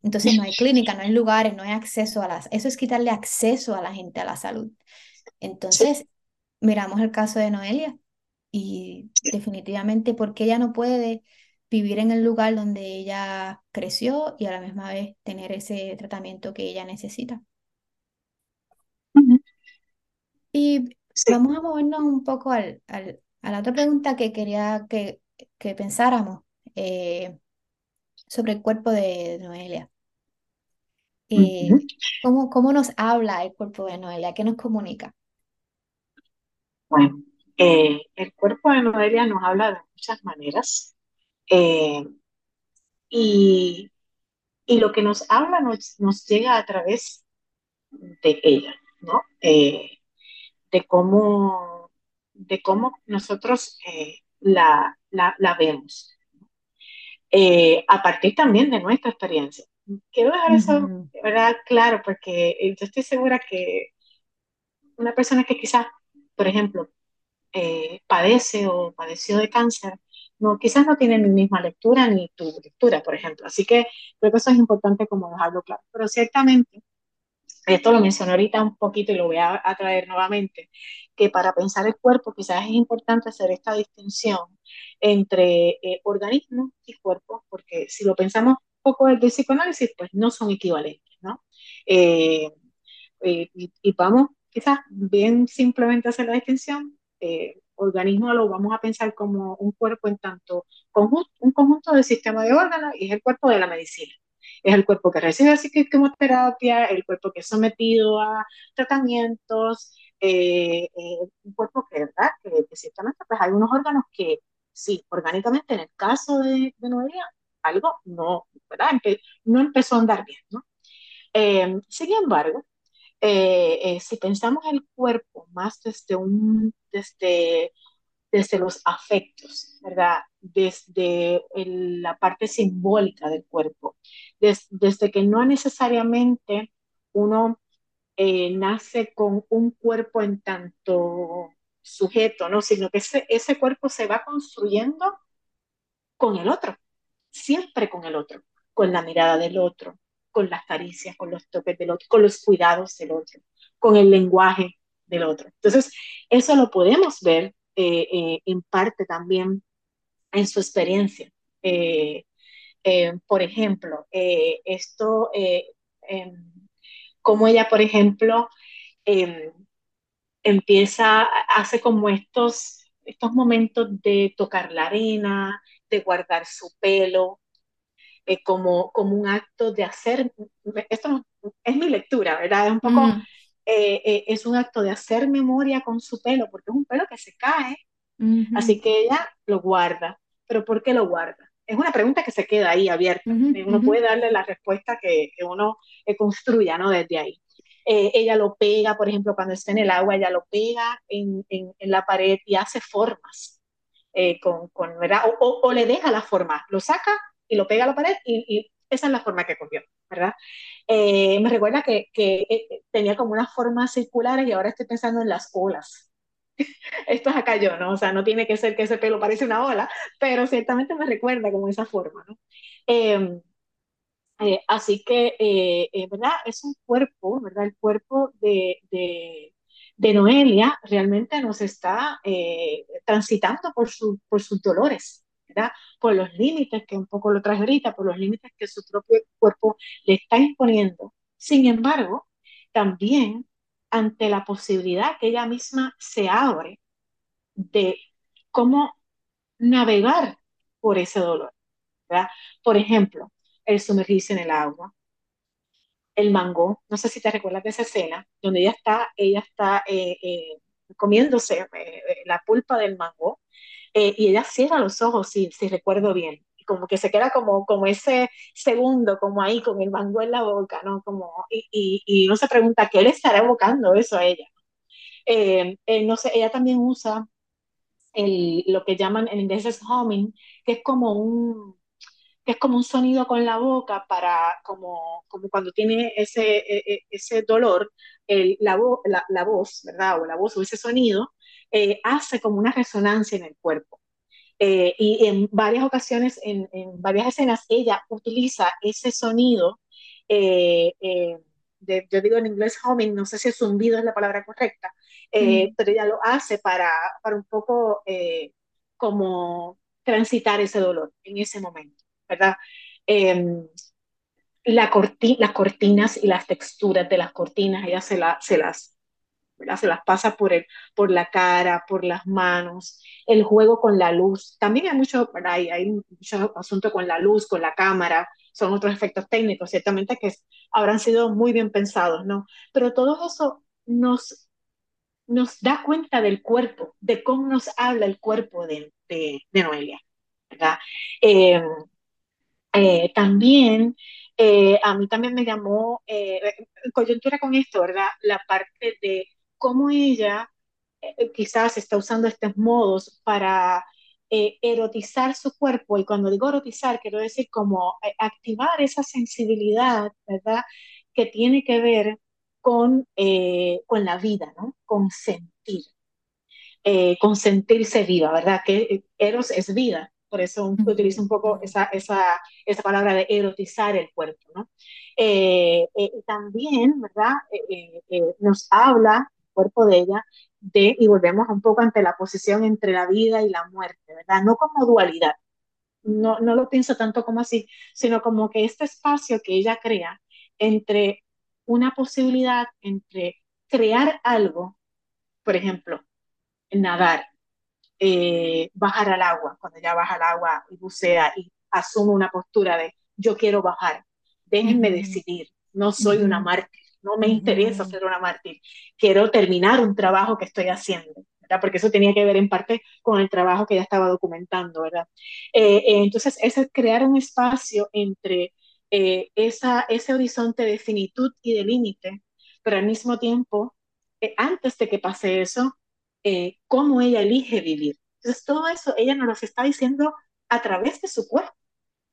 Speaker 1: Entonces no hay *laughs* clínica, no hay lugares, no hay acceso a las... Eso es quitarle acceso a la gente a la salud. Entonces, miramos el caso de Noelia y definitivamente porque ella no puede vivir en el lugar donde ella creció y a la misma vez tener ese tratamiento que ella necesita. Uh -huh. Y sí. vamos a movernos un poco al, al, a la otra pregunta que quería que, que pensáramos eh, sobre el cuerpo de Noelia. Eh, uh -huh. ¿cómo, ¿Cómo nos habla el cuerpo de Noelia? ¿Qué nos comunica?
Speaker 2: Bueno, eh, el cuerpo de Noelia nos habla de muchas maneras eh, y, y, lo que nos habla nos, nos, llega a través de ella, ¿no? Eh, de, cómo, de cómo nosotros eh, la, la, la, vemos, a partir también de nuestra experiencia. Quiero dejar uh -huh. eso ¿verdad? claro porque yo estoy segura que una persona que quizás, por ejemplo, eh, padece o padeció de cáncer, no, quizás no tiene mi misma lectura ni tu lectura, por ejemplo. Así que creo que eso es importante como dejarlo claro. Pero ciertamente, esto lo mencioné ahorita un poquito y lo voy a, traer nuevamente, que para pensar el cuerpo quizás es importante hacer esta distinción entre eh, organismo y cuerpo, porque si lo pensamos un poco desde el psicoanálisis, pues no son equivalentes, ¿no? Eh, eh, y, y vamos quizás bien simplemente hacer la distinción eh, organismo lo vamos a pensar como un cuerpo en tanto conjunto, un conjunto del sistema de órganos y es el cuerpo de la medicina. Es el cuerpo que recibe quimioterapia, el cuerpo que es sometido a tratamientos, eh, eh, un cuerpo que, ¿verdad? Que, que, ciertamente pues hay unos órganos que sí, orgánicamente en el caso de, de Noelia, algo no, ¿verdad? No empezó a andar bien. Eh, sin embargo, eh, si pensamos el cuerpo más desde, un, desde, desde los afectos, ¿verdad? Desde la parte simbólica del cuerpo, des, desde que no necesariamente uno eh, nace con un cuerpo en tanto sujeto, ¿no? Sino que ese, ese cuerpo se va construyendo con el otro, siempre con el otro, con la mirada del otro, con las caricias, con los toques del otro, con los cuidados del otro, con el lenguaje del otro. Entonces, eso lo podemos ver eh, eh, en parte también en su experiencia. Eh, por ejemplo, esto, como ella, por ejemplo, empieza, hace como estos, estos momentos de tocar la arena, de guardar su pelo, eh, como, como un acto de hacer, esto es mi lectura, ¿verdad? Es un poco, mm. eh, eh, es un acto de hacer memoria con su pelo, porque es un pelo que se cae, mm -hmm. así que ella lo guarda. ¿Pero por qué lo guarda? es una pregunta que se queda ahí abierta. uno puede darle la respuesta que, que uno construya, ¿no? Desde ahí. Eh, ella lo pega, por ejemplo, cuando está en el agua, ella lo pega en, en, la pared y hace formas. Eh, con, con, ¿verdad? O, o, le deja la forma, lo saca y lo pega a la pared y, y esa es la forma que cogió, ¿verdad? Eh, me recuerda que, que tenía como unas formas circulares y ahora estoy pensando en las olas. *laughs* Esto es acá yo, ¿no? O sea, no tiene que ser que ese pelo parece una ola, pero ciertamente me recuerda como esa forma, ¿no? Eh, eh, así que, eh, eh, ¿verdad? Es un cuerpo, ¿verdad? El cuerpo de, de, Noelia realmente nos está transitando por, su, por sus dolores, ¿verdad? Por los límites que un poco lo traje ahorita, por los límites que su propio cuerpo le está imponiendo. Sin embargo, también ante la posibilidad que ella misma se abre de cómo navegar por ese dolor, ¿verdad? Por ejemplo, el sumergirse en el agua. El mango, no sé si te recuerdas de esa escena, donde ella está, ella está eh, eh, comiéndose eh, la pulpa del mango y ella cierra los ojos, si, si recuerdo bien, como que se queda como, como ese segundo, como ahí, con el mango en la boca, ¿no? Como, y, y, y uno se pregunta, ¿qué le estará evocando eso a ella? no sé, ella también usa el, lo que llaman en inglés es humming, que es como un, que es como un sonido con la boca para, como, como cuando tiene ese, e, e, ese dolor, el, la, la, la, voz, ¿verdad? O la voz o ese sonido, eh, hace como una resonancia en el cuerpo. Eh, y en varias ocasiones, en, en, varias escenas, ella utiliza ese sonido, eh, eh de, yo digo en inglés humming, no sé si zumbido es la palabra correcta, mm. pero ella lo hace para, para un poco como transitar ese dolor en ese momento. ¿verdad? Eh, la corti las cortinas y las texturas de las cortinas, ella se, la, se, las, se las pasa por, el, por la cara, por las manos, el juego con la luz. También hay mucho, hay, hay mucho asunto con la luz, con la cámara, son otros efectos técnicos, ciertamente que habrán sido muy bien pensados, ¿no? Pero todo eso nos, nos da cuenta del cuerpo, de cómo nos habla el cuerpo de, de, Noelia, ¿verdad? Eh, eh, también, eh, a mí también me llamó eh, coyuntura con esto, ¿verdad? La parte de cómo ella eh, quizás está usando estos modos para eh, erotizar su cuerpo. Y cuando digo erotizar, quiero decir como activar esa sensibilidad, ¿verdad? Que tiene que ver con, con la vida, ¿no? Con sentir. con sentirse viva, ¿verdad? Que Eros es vida, por eso utilizo un poco esa, esa, esa palabra de erotizar el cuerpo, ¿no? Eh, eh, también, ¿verdad? Eh, eh, nos habla cuerpo de ella de, y volvemos un poco ante la posición entre la vida y la muerte, ¿verdad? No como dualidad, no, no lo pienso tanto como así, sino como que este espacio que ella crea entre una posibilidad, entre crear algo, por ejemplo, nadar, eh, bajar al agua, cuando ya baja al agua y bucea y asume una postura de yo quiero bajar, déjenme uh -huh. decidir, no soy uh -huh. una mártir, no me interesa ser una mártir, quiero terminar un trabajo que estoy haciendo. ¿verdad? Porque eso tenía que ver en parte con el trabajo que ya estaba documentando, ¿verdad? Eh, eh, entonces, es crear un espacio entre eh, esa, ese horizonte de finitud y de límite, pero al mismo tiempo, antes de que pase eso, cómo ella elige vivir. Entonces, todo eso ella nos lo está diciendo a través de su cuerpo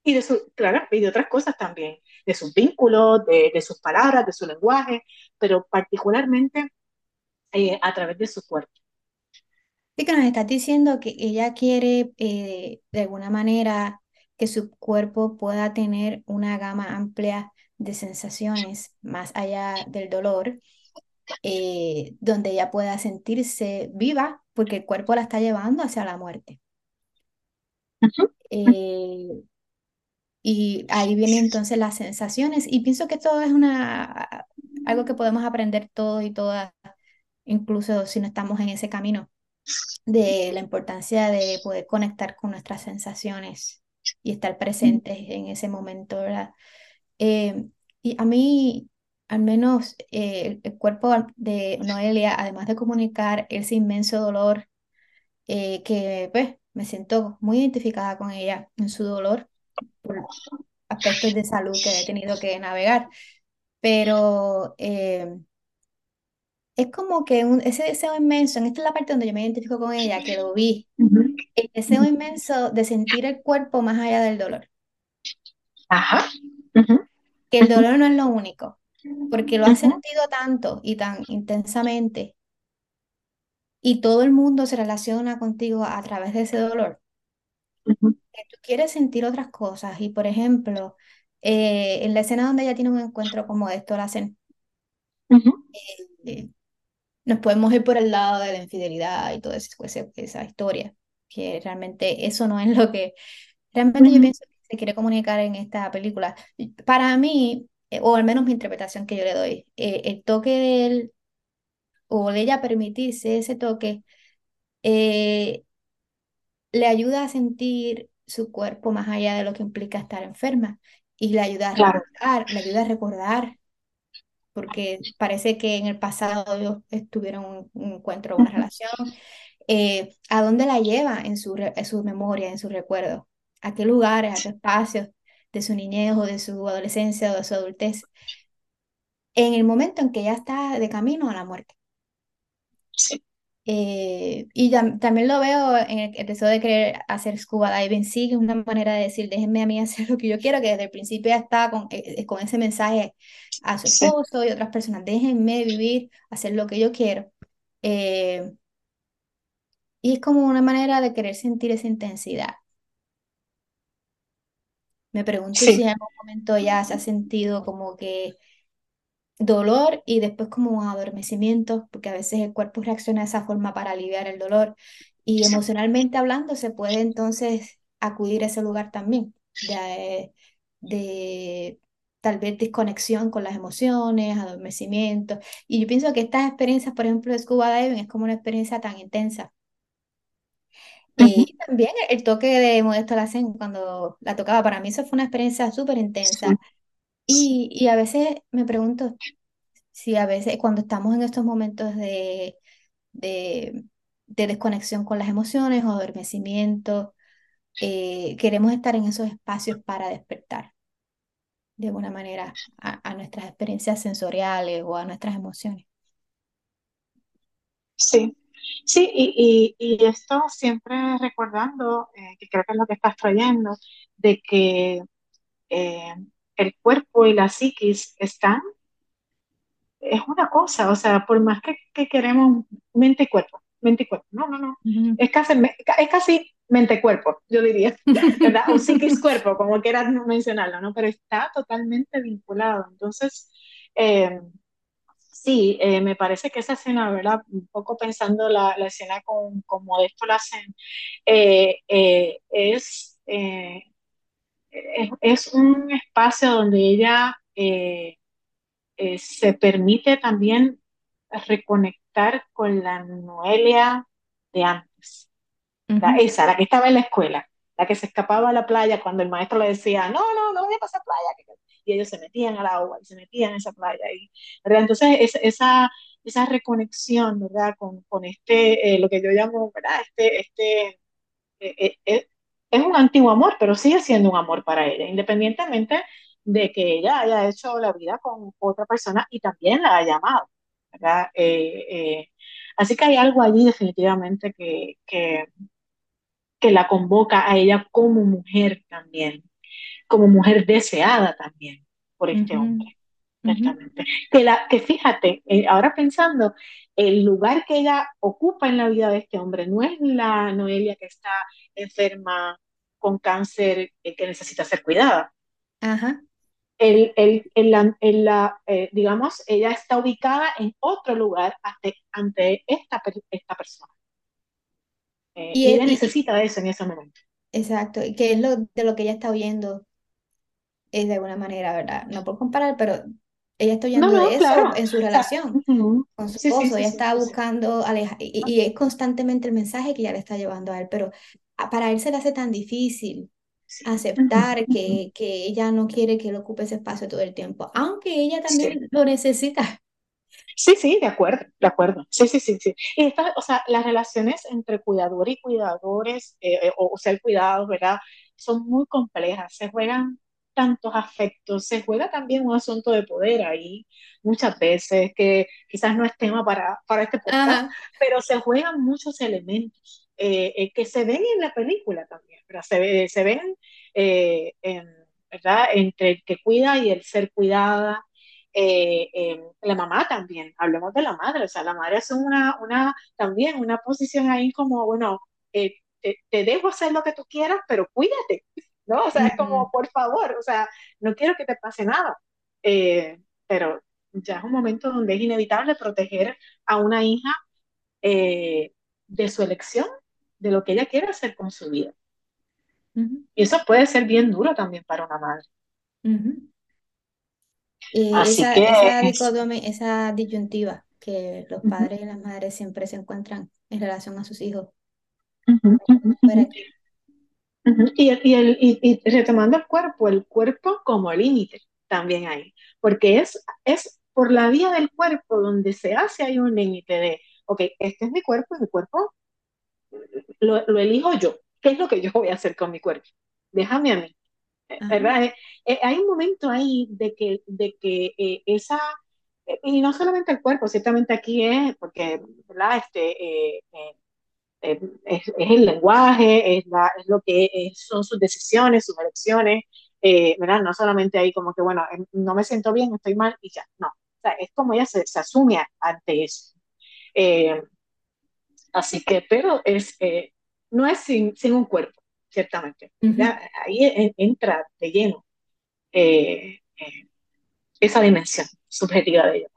Speaker 2: y de, su, claro, y de otras cosas también, de sus vínculos, de, de sus palabras, de su lenguaje, pero particularmente eh, a través de su cuerpo.
Speaker 1: Sí, que nos estás diciendo que ella quiere eh, de alguna manera que su cuerpo pueda tener una gama amplia de sensaciones más allá del dolor eh, donde ella pueda sentirse viva porque el cuerpo la está llevando hacia la muerte. Uh -huh. eh, y ahí vienen entonces las sensaciones y pienso que todo es una, algo que podemos aprender todos y todas, incluso si no estamos en ese camino, de la importancia de poder conectar con nuestras sensaciones y estar presentes en ese momento, ¿verdad? Eh, y a mí al menos eh, el cuerpo de Noelia, además de comunicar ese inmenso dolor eh, que pues, me siento muy identificada con ella en su dolor por aspectos de salud que he tenido que navegar, pero eh, es como que un, ese deseo inmenso, en esta es la parte donde yo me identifico con ella, que lo vi, el deseo inmenso de sentir el cuerpo más allá del dolor.
Speaker 2: Ajá.
Speaker 1: Que el dolor no es lo único, porque lo has sentido tanto y tan intensamente y todo el mundo se relaciona contigo a través de ese dolor, que tú quieres sentir otras cosas. Y por ejemplo, eh, en la escena donde ella tiene un encuentro como esto, la hacen, eh, nos podemos ir por el lado de la infidelidad y toda esa, esa historia, que realmente eso no es lo que realmente yo pienso que se quiere comunicar en esta película. Para mí, eh, o al menos mi interpretación que yo le doy, el toque de él o de ella permitirse ese toque, eh, le ayuda a sentir su cuerpo más allá de lo que implica estar enferma y le ayuda a recordar, le ayuda a recordar, porque parece que en el pasado ellos estuvieron un, encuentro, una relación, eh, a dónde la lleva en su, en su memoria, en su recuerdo, a qué lugares, a qué espacios de su niñez o de su adolescencia o de su adultez, en el momento en que ya está de camino a la muerte. Eh, y también lo veo en el episodio de querer hacer scuba diving, sí, que es una manera de decir, déjenme a mí *laughs* hacer lo que yo quiero, que desde el principio ya está con, eh, eh, con ese mensaje a su esposo y otras personas, déjenme vivir, hacer lo que yo quiero. y es como una manera de querer sentir esa intensidad. Me pregunto si en algún momento ya se ha sentido como que dolor y después como adormecimiento, porque a veces el cuerpo reacciona de esa forma para aliviar el dolor. Y emocionalmente hablando, se puede entonces acudir a ese lugar también, de, de tal vez desconexión con las emociones, adormecimiento. Y yo pienso que estas experiencias, por ejemplo, de scuba diving es como una experiencia tan intensa. Y también el toque de Modesto Lacen cuando la tocaba, para mí eso fue una experiencia súper intensa. Y, a veces me pregunto si a veces cuando estamos en estos momentos de, de, desconexión con las emociones o adormecimiento, eh, queremos estar en esos espacios para despertar de alguna manera a, nuestras experiencias sensoriales o a nuestras emociones.
Speaker 2: Sí, sí, y, y, esto siempre recordando, eh, que creo que es lo que estás trayendo, de que eh, el cuerpo y la psiquis están, es una cosa, o sea, por más que, que queremos mente y cuerpo, mente y cuerpo, no, no, no, es, casi, es casi mente-cuerpo, yo diría, *laughs* ¿verdad? O psiquis-cuerpo, como quieras mencionarlo, ¿no? Pero está totalmente vinculado. Entonces, eh, sí, eh, me parece que esa escena, ¿verdad? Un poco pensando la, la escena con, como esto la hacen, eh, es es, un espacio donde ella eh, eh, se permite también reconectar con la Noelia de antes. esa, la que estaba en la escuela, la que se escapaba a la playa cuando el maestro le decía, no, no, no voy a pasar playa. Y ellos se metían al agua y se metían en esa playa. Y, Entonces, esa, esa reconexión, ¿verdad? Con, con este, eh, lo que yo llamo, ¿verdad? Este, este, es un antiguo amor, pero sigue siendo un amor para ella, independientemente de que ella haya hecho la vida con otra persona y también la haya amado. Eh, eh, así que hay algo allí definitivamente que, que, la convoca a ella como mujer también, como mujer deseada también por este hombre. Que, la, que fíjate, eh, ahora pensando, el lugar que ella ocupa en la vida de este hombre no es la Noelia que está enferma con cáncer eh, que necesita ser cuidada.
Speaker 1: Ajá.
Speaker 2: El, el, el, la, eh, digamos, ella está ubicada en otro lugar ante, ante esta, esta persona. Eh, y, ella necesita de eso en ese momento.
Speaker 1: Exacto, y que es lo, de lo que ella está oyendo, es de alguna manera, ¿verdad? No por comparar, pero ella está oyendo de eso en su relación *laughs* con su esposo. ella está buscando alejar, y, y, es constantemente el mensaje que ella le está llevando a él, pero para él se le hace tan difícil aceptar *laughs* que, que ella no quiere que él ocupe ese espacio todo el tiempo, aunque ella también lo necesita.
Speaker 2: Sí, sí, de acuerdo, de acuerdo. Sí, sí, sí, sí. Y esta, o sea, las relaciones entre cuidador y cuidadores, eh, eh, o, o ser cuidados, ¿verdad? Son muy complejas. Se juegan tantos afectos, se juega también un asunto de poder ahí, muchas veces, que quizás no es tema para, para este podcast,
Speaker 1: Ajá.
Speaker 2: pero se juegan muchos elementos eh, eh, que se ven en la película también, ¿verdad? Se, se ven eh, en, ¿verdad? entre el que cuida y el ser cuidada. Eh, la mamá también, hablemos de la madre, o sea, la madre es una, una también una posición ahí como, bueno, eh, te, te, dejo hacer lo que tú quieras, pero cuídate, ¿no? O sea, es como, por favor, o sea, no quiero que te pase nada, eh, pero ya es un momento donde es inevitable proteger a una hija eh, de su elección, de lo que ella quiere hacer con su vida. Y eso puede ser bien duro también para una madre.
Speaker 1: Eh,
Speaker 2: Así
Speaker 1: esa,
Speaker 2: que
Speaker 1: esa
Speaker 2: es,
Speaker 1: dicotomía, esa disyuntiva que los
Speaker 2: uh -huh,
Speaker 1: padres y las madres siempre se encuentran en relación a sus hijos.
Speaker 2: Y, el, y, el, y, y, retomando el cuerpo, el cuerpo como límite también hay, porque es, es por la vía del cuerpo donde se hace hay un límite de, ok, este es mi cuerpo y mi cuerpo lo, lo, elijo yo. ¿Qué es lo que yo voy a hacer con mi cuerpo? Déjame a mí.
Speaker 1: Ajá.
Speaker 2: ¿Verdad? Eh, eh, hay un momento ahí de que, de que eh, esa, eh, y no solamente el cuerpo, ciertamente aquí es, porque, ¿verdad? Este, eh, es, es, el lenguaje, es, la, es lo que es, son sus decisiones, sus elecciones, eh, ¿verdad? No solamente ahí como que, bueno, no me siento bien, estoy mal y ya, no. O sea, es como ella se, se asume ante eso. Eh, así que, pero es, eh, no es sin, sin, un cuerpo, ciertamente.
Speaker 1: Ujú.
Speaker 2: ¿ya? Ahí en, entra de lleno eh, eh, esa dimensión subjetiva de ella.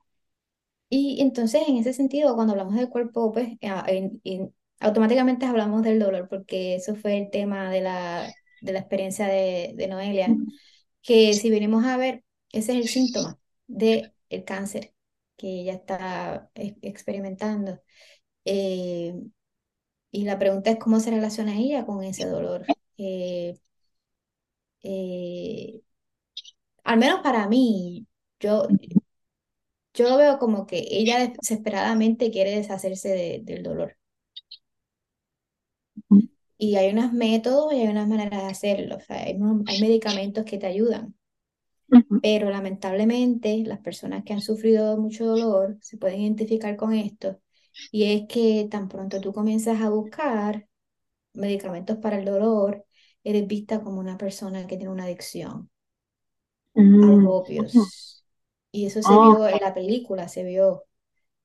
Speaker 1: Y entonces, en ese sentido, cuando hablamos del cuerpo, pues en- en- automáticamente hablamos del dolor, porque eso fue el tema de la, de la experiencia de, de Noelia, que si venimos a ver, ese es el síntoma del cáncer que ella está eh, experimentando. Eh, y la pregunta es cómo se relaciona ella con ese dolor. Eh, eh, al menos para mí, yo, yo lo veo como que ella desesperadamente quiere deshacerse de- del dolor. Y hay unos métodos y hay unas maneras de hacerlo. O sea, hay, unos- hay medicamentos que te ayudan. Pero lamentablemente las personas que han sufrido mucho dolor se pueden identificar con esto. Y es que tan pronto tú comienzas a buscar medicamentos para el dolor, eres vista como una persona que tiene una adicción a los opios. Y eso se vio en la película, se vio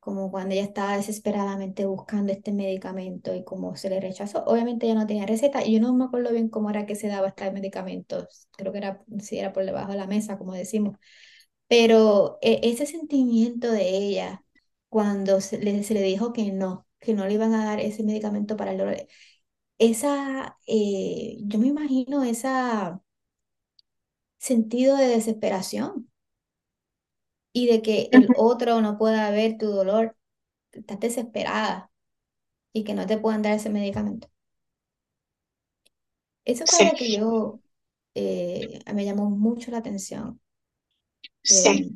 Speaker 1: como cuando ella estaba desesperadamente buscando este medicamento y como se le rechazó. Obviamente ella no tenía receta y yo no me acuerdo bien cómo era que se daba este medicamento. Creo que era, si era por debajo de la mesa, como decimos. Pero e- ese sentimiento de ella cuando se le, se le dijo que no, que no le iban a dar ese medicamento para el dolor, esa, eh, yo me imagino esa sentido de desesperación y de que el otro no pueda ver tu dolor, estás desesperada y que no te puedan dar ese medicamento. Eso fue
Speaker 2: Sí,
Speaker 1: algo que yo, eh, me llamó mucho la atención.
Speaker 2: sí.
Speaker 1: Eh,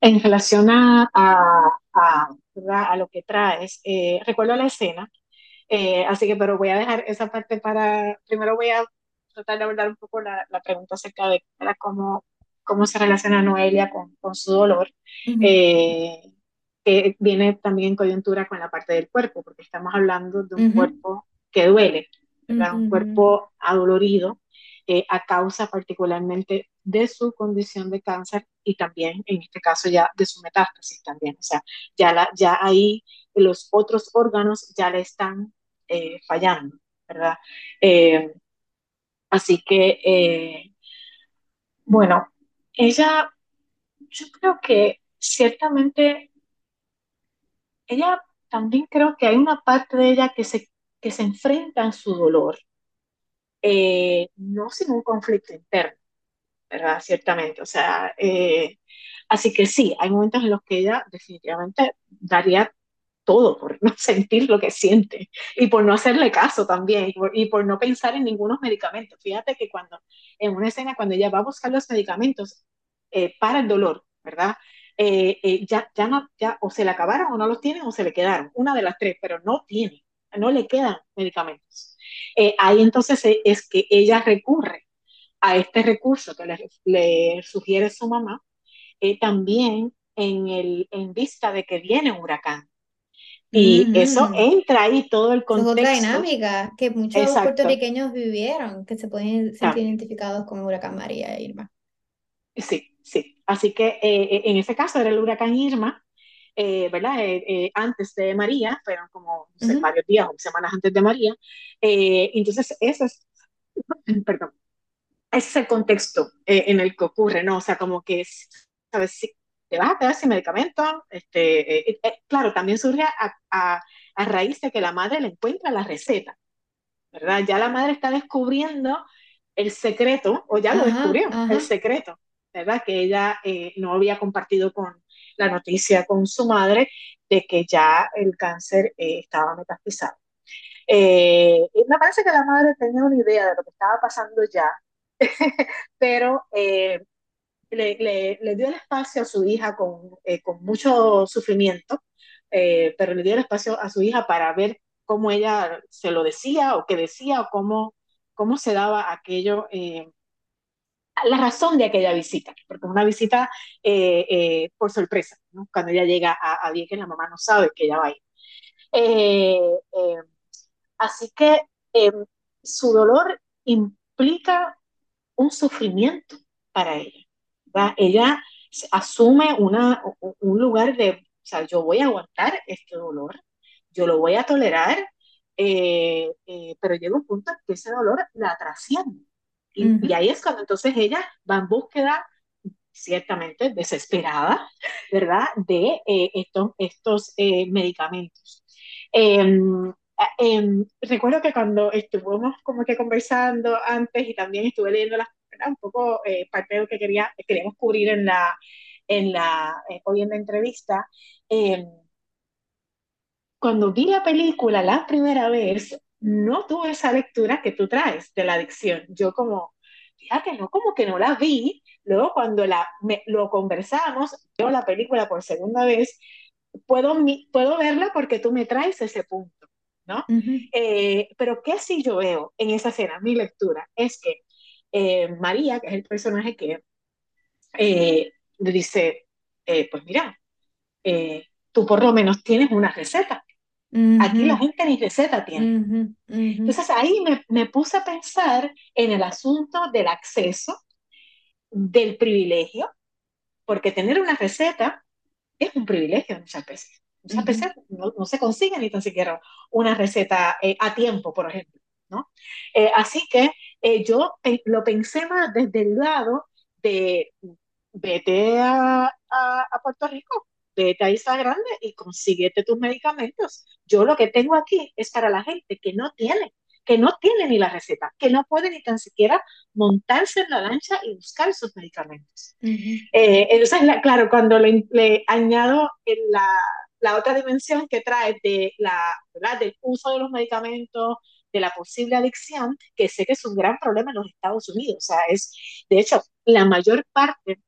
Speaker 2: En relación a, a, a, a lo que traes, eh, recuerdo la escena, eh, así que, pero voy a dejar esa parte para, primero voy a tratar de abordar un poco la, la pregunta acerca de cómo, cómo se relaciona Noelia con, con su dolor,
Speaker 1: ujú,
Speaker 2: eh, que viene también en coyuntura con la parte del cuerpo, porque estamos hablando de un
Speaker 1: ujú,
Speaker 2: cuerpo que duele, ¿verdad? Un
Speaker 1: ujú,
Speaker 2: cuerpo adolorido eh, a causa particularmente de su condición de cáncer y también, en este caso, ya de su metástasis también. O sea, ya, la, ya ahí los otros órganos ya le están eh, fallando, ¿verdad? Eh, así que, bueno, ella, yo creo que ciertamente, ella también creo que hay una parte de ella que se, que se enfrenta en su dolor, eh, no sin un conflicto interno ¿verdad? Ciertamente, o sea, eh, así que sí, hay momentos en los que ella definitivamente daría todo por no *laughs* sentir lo que siente y por no hacerle caso también y por, y por no pensar en ningunos medicamentos. Fíjate que cuando en una escena, cuando ella va a buscar los medicamentos eh, para el dolor, ¿verdad? ya, ya no, ya o se le acabaron o no los tienen o se le quedaron, una de las tres, pero no tiene, no le quedan medicamentos. Eh, ahí entonces es que ella recurre a este recurso que le, le sugiere su mamá, también en, el, en vista de que viene un huracán. Y eso entra ahí todo el contexto. Es
Speaker 1: otra dinámica que muchos puertorriqueños vivieron, que se pueden sentir identificados con huracán María e Irma.
Speaker 2: Sí, sí. Así que eh, eh, en ese caso era el huracán Irma, eh, ¿verdad? antes de María, fueron como varios días o semanas antes de María. entonces, ese es, *clears throat* perdón, ese es el contexto en el que ocurre, ¿no? O sea, como que, ¿sabes? Si te vas a quedar sin medicamentos, este, claro, también surge a, a, a raíz de que la madre le encuentra la receta, ¿verdad? Ya la madre está descubriendo el secreto, o ya lo descubrió, el secreto ¿verdad? Que ella eh, no había compartido con la noticia con su madre de que ya el cáncer eh, estaba metastizado. Eh, me parece que la madre tenía una idea de lo que estaba pasando ya, *laughs* pero le, le, dio el espacio a su hija con, con mucho sufrimiento, pero le dio el espacio a su hija para ver cómo ella se lo decía o qué decía o cómo, cómo se daba aquello la razón de aquella visita, porque es una visita eh, eh, por sorpresa, cuando ella llega a, a que la mamá no sabe que ella va a ir. Eh, así que su dolor implica un sufrimiento para ella. Ella asume una, un lugar de, o sea, yo voy a aguantar este dolor, yo lo voy a tolerar, pero llega un punto en que ese dolor la trasciende y, ahí es cuando entonces ella va en búsqueda, ciertamente desesperada, ¿verdad?, de eh, estos, estos eh, medicamentos. Em, em, recuerdo que cuando estuvimos como que conversando antes y también estuve leyendo las, un poco eh, parte de lo que quería, queríamos cubrir en la, en la, hoy en la entrevista, em, cuando vi la película la primera vez, no tuve esa lectura que tú traes de la adicción. Yo como, fíjate, no, como que no la vi. Luego cuando la, lo conversamos, veo la película por segunda vez, puedo, puedo verla porque tú me traes ese punto, ¿no? Eh, pero ¿qué si yo veo en esa escena, mi lectura? Es que eh, María, que es el personaje que eh, dice, pues mira, tú por lo menos tienes una receta Aquí la gente ni receta tiene. Entonces ahí me, me, puse a pensar en el asunto del acceso, del privilegio, porque tener una receta es un privilegio muchas veces. Muchas veces no, no, se consigue ni tan siquiera una receta eh, a tiempo, por ejemplo. ¿no? Eh, así que eh, yo lo pensé más desde el lado de vete a, a, a Puerto Rico, vete a Isla Grande y consíguete tus medicamentos. Yo lo que tengo aquí es para la gente que no tiene, que no tiene ni la receta, que no puede ni tan siquiera montarse en la lancha y buscar sus medicamentos. Eh, entonces, claro, cuando le, añado la, la, otra dimensión que trae de la, ¿verdad? del uso de los medicamentos, de la posible adicción, que sé que es un gran problema en los Estados Unidos. O sea, es, de hecho, la mayor parte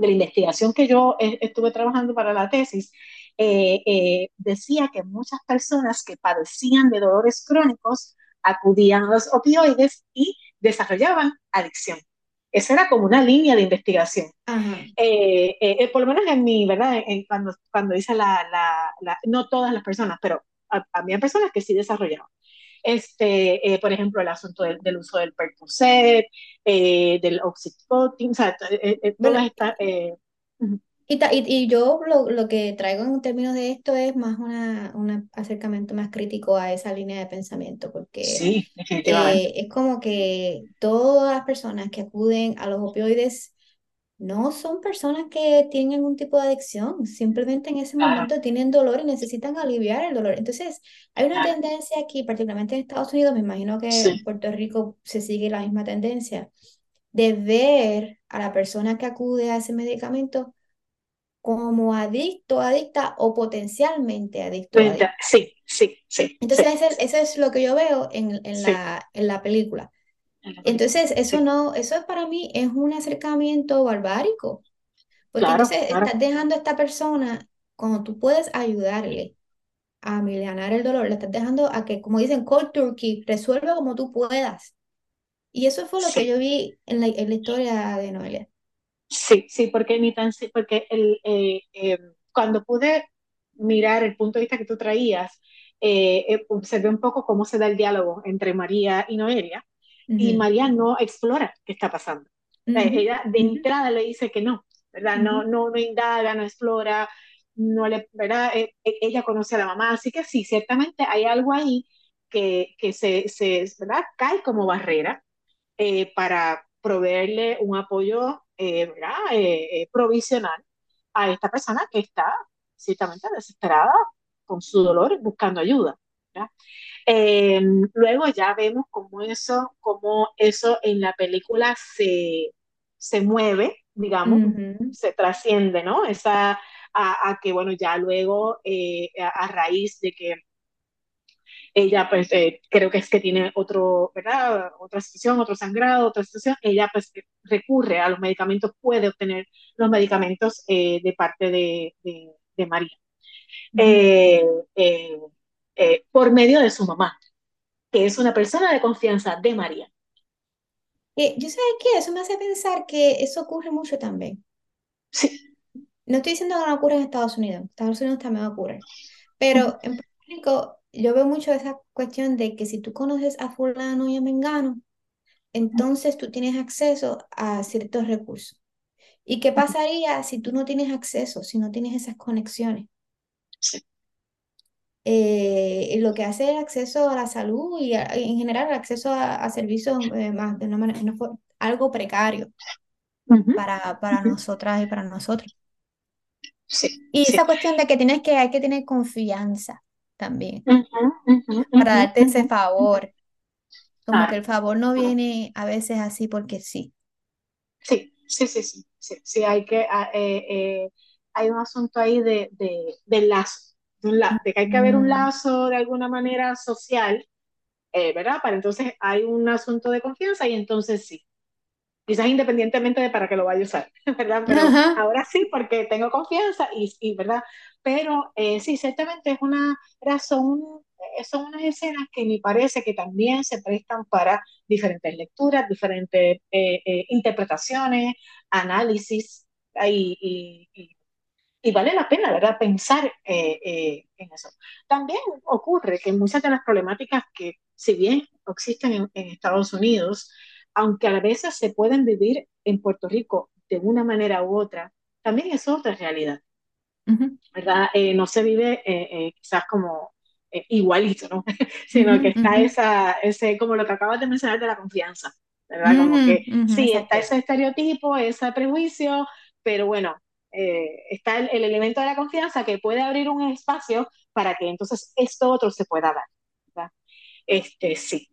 Speaker 2: de la investigación que yo estuve trabajando para la tesis, eh, eh, decía que muchas personas que padecían de dolores crónicos acudían a los opioides y desarrollaban adicción. Esa era como una línea de investigación. Eh, por lo menos en mi, ¿verdad? cuando, cuando dice la, la, no todas las personas, pero había personas que sí desarrollaban este, eh, por ejemplo, el asunto del, del uso del Percocet, eh, del Oxycontin, o sea, eh, eh todas
Speaker 1: y, y, yo lo, lo, que traigo en términos de esto es más una, un acercamiento más crítico a esa línea de pensamiento, porque
Speaker 2: sí,
Speaker 1: es como que todas las personas que acuden a los opioides no son personas que tienen algún tipo de adicción, simplemente en ese momento tienen dolor y necesitan aliviar el dolor. Entonces, hay una tendencia aquí, particularmente en Estados Unidos, me imagino que en Puerto Rico se sigue la misma tendencia, de ver a la persona que acude a ese medicamento como adicto, adicta o potencialmente adicto.
Speaker 2: Sí, sí, sí.
Speaker 1: Entonces, Eso, es lo que yo veo en, en, la, en la película. Entonces, eso no, eso para mí es un acercamiento barbárico, Porque entonces estás dejando a esta persona, cuando tú puedes ayudarle a milanar el dolor, le estás dejando a que, como dicen, cold turkey, resuelva como tú puedas. Y eso fue lo que yo vi en la, en la, historia de Noelia.
Speaker 2: Sí, sí, porque ni tan porque el, eh, eh, cuando pude mirar el punto de vista que tú traías, eh, observé un poco cómo se da el diálogo entre María y Noelia, y María no explora qué está pasando. ella de entrada le dice que no, ¿verdad? no, no, no indaga, no explora, no le, ¿verdad? E, e, ella conoce a la mamá, así que sí, ciertamente hay algo ahí que, que se, se ¿verdad? cae como barrera eh, para proveerle un apoyo eh, eh, provisional a esta persona que está ciertamente desesperada con su dolor buscando ayuda. Luego ya vemos cómo eso, cómo eso en la película se, se mueve, digamos, se trasciende, ¿no? Esa, a, que, bueno, ya luego, a, raíz de que ella pues eh, creo que es que tiene otro, ¿verdad? Otra situación, otro sangrado, otra situación, ella pues recurre a los medicamentos, puede obtener los medicamentos eh, de parte de, de, María. Eh, por medio de su mamá, que es una persona de confianza de María.
Speaker 1: yo sé que eso me hace pensar que eso ocurre mucho también.
Speaker 2: Sí.
Speaker 1: No estoy diciendo que no ocurre en Estados Unidos, Estados Unidos también ocurre, pero en Puerto Rico yo veo mucho esa cuestión de que si tú conoces a fulano y a mengano, entonces tú tienes acceso a ciertos recursos. ¿Y qué pasaría si tú no tienes acceso, si no tienes esas conexiones? Eh, lo que hace el acceso a la salud y en general el acceso a, servicios eh, más de una manera, no algo precario para, para nosotras y para nosotros. y esa cuestión de que tienes que, hay que tener confianza también, para darte ese favor. Como que el favor no viene a veces así porque sí.
Speaker 2: Sí, sí, sí, sí, sí, hay que, ah, eh, hay un asunto ahí de, de, lazo, de, que hay que haber un lazo de alguna manera social, eh, ¿verdad? Para entonces hay un asunto de confianza y entonces sí, quizás independientemente de para qué lo vaya a usar, *laughs* ¿verdad? Pero ahora sí, porque tengo confianza y, y ¿verdad? Pero eh, sí, ciertamente es una razón, eh, son unas escenas que me parece que también se prestan para diferentes lecturas, diferentes eh, interpretaciones, análisis, y, y, vale la pena, ¿verdad?, pensar en eso. También ocurre que muchas de las problemáticas que, si bien existen en, en Estados Unidos, aunque a veces se pueden vivir en Puerto Rico de una manera u otra, también es otra realidad. ¿verdad? Eh, no se vive eh, eh, quizás como igualito, ¿no? *laughs* Sino que está esa, ese, como lo que acabas de mencionar de la confianza, ¿verdad? Como que sí, está ese estereotipo, ese prejuicio, pero bueno, está el, elemento de la confianza que puede abrir un espacio para que entonces esto otro se pueda dar, ¿verdad? Este, sí.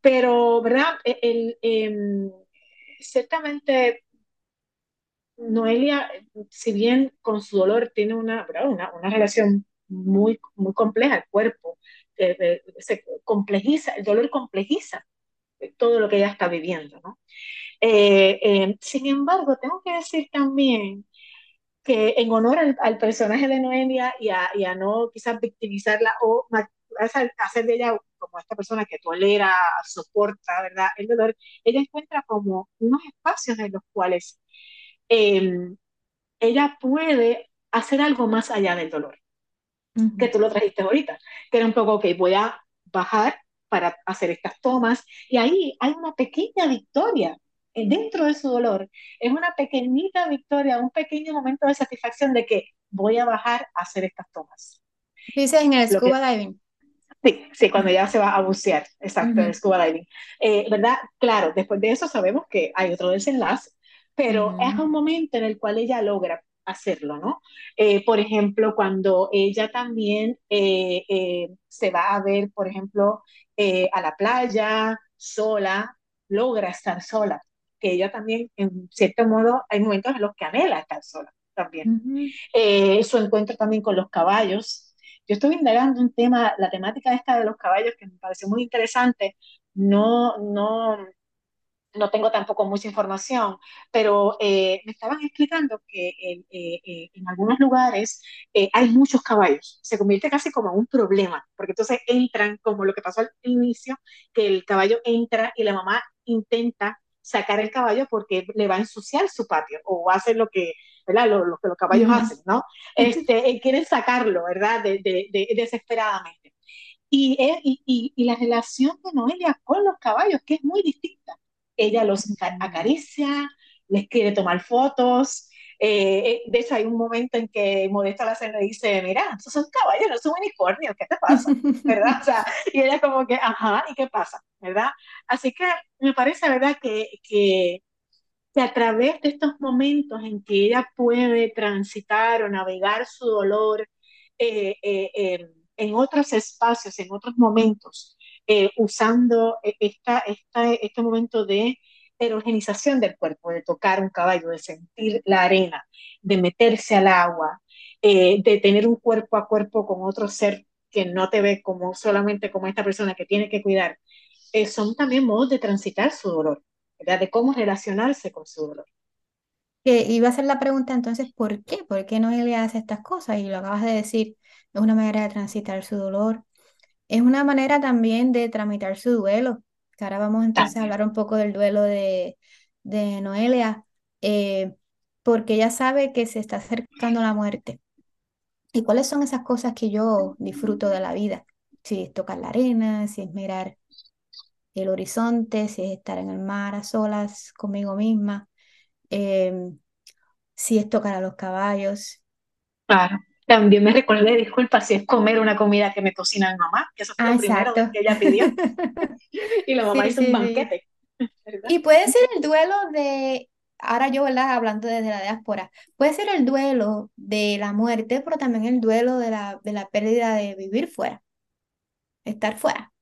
Speaker 2: Pero, ¿verdad? E, el, em, ciertamente Noelia, si bien con su dolor tiene una, una, una relación muy, muy compleja, el cuerpo eh, eh, se complejiza, el dolor complejiza todo lo que ella está viviendo, ¿no? Eh, sin embargo, tengo que decir también que en honor al, personaje de Noelia y a, y a, no quizás victimizarla o hacer de ella como esta persona que tolera, soporta, ¿verdad? El dolor, ella encuentra como unos espacios en los cuales Em, ella puede hacer algo más allá del dolor, que tú lo trajiste ahorita, que era un poco, ok, voy a bajar para hacer estas tomas, y ahí hay una pequeña victoria eh, dentro de su dolor, es una pequeñita victoria, un pequeño momento de satisfacción de que voy a bajar a hacer estas tomas.
Speaker 1: Dices en el scuba diving.
Speaker 2: Sí, sí, cuando ya se va a bucear, exacto, el scuba diving. Eh, ¿Verdad? Claro, después de eso sabemos que hay otro desenlace, pero es un momento en el cual ella logra hacerlo, ¿no? Eh, por ejemplo, cuando ella también eh, eh, se va a ver, por ejemplo, a la playa sola, logra estar sola, que ella también, en cierto modo, hay momentos en los que anhela estar sola también. su encuentro también con los caballos. Yo estuve indagando un tema, la temática esta de los caballos, que me pareció muy interesante. No, no, no tengo tampoco mucha información, pero eh, me estaban explicando que eh, eh, en algunos lugares hay muchos caballos, se convierte casi como un problema, porque entonces entran, como lo que pasó al inicio, que el caballo entra y la mamá intenta sacar el caballo porque le va a ensuciar su patio o va a hacer lo que, ¿verdad? Lo, que los caballos hacen, ¿no? Este, quieren sacarlo, ¿verdad? De, de, desesperadamente. Y, y, y, la relación de Noelia con los caballos, que es muy distinta ella los acaricia, les quiere tomar fotos. Eh, eh, de hecho, hay un momento en que Modesta la le dice, mira, esos son caballos, no son unicornios, ¿qué te pasa? ¿Verdad? O sea, y ella como que, ajá, ¿y qué pasa? ¿Verdad? Así que me parece, ¿verdad? Que, que, que a través de estos momentos en que ella puede transitar o navegar su dolor eh, en otros espacios, en otros momentos, eh, usando e, esta, esta, este momento de erogenización del cuerpo, de tocar un caballo, de sentir la arena, de meterse al agua, eh, de tener un cuerpo a cuerpo con otro ser que no te ve como solamente como esta persona que tiene que cuidar, eh, son también modos de transitar su dolor, de cómo relacionarse con su dolor.
Speaker 1: Que iba a ser la pregunta entonces, ¿por qué? ¿Por qué no le hace estas cosas? Y lo acabas de decir, es una manera de transitar su dolor, es una manera también de tramitar su duelo. Que ahora vamos entonces a hablar un poco del duelo de, de Noelia, eh, porque ella sabe que se está acercando la muerte. ¿Y cuáles son esas cosas que yo disfruto de la vida? Si es tocar la arena, si es mirar el horizonte, si es estar en el mar a solas conmigo misma, em, si es tocar a los caballos.
Speaker 2: Claro. También me recordé, disculpa, si es comer una comida que me cocina mi mamá, que eso fue lo ah, primero que ella pidió. *laughs* y la mamá hizo un banquete.
Speaker 1: Y puede ser el duelo de, ahora yo, ¿verdad? Hablando desde la diáspora, puede ser el duelo de la muerte, pero también el duelo de la, de la pérdida de vivir fuera, estar fuera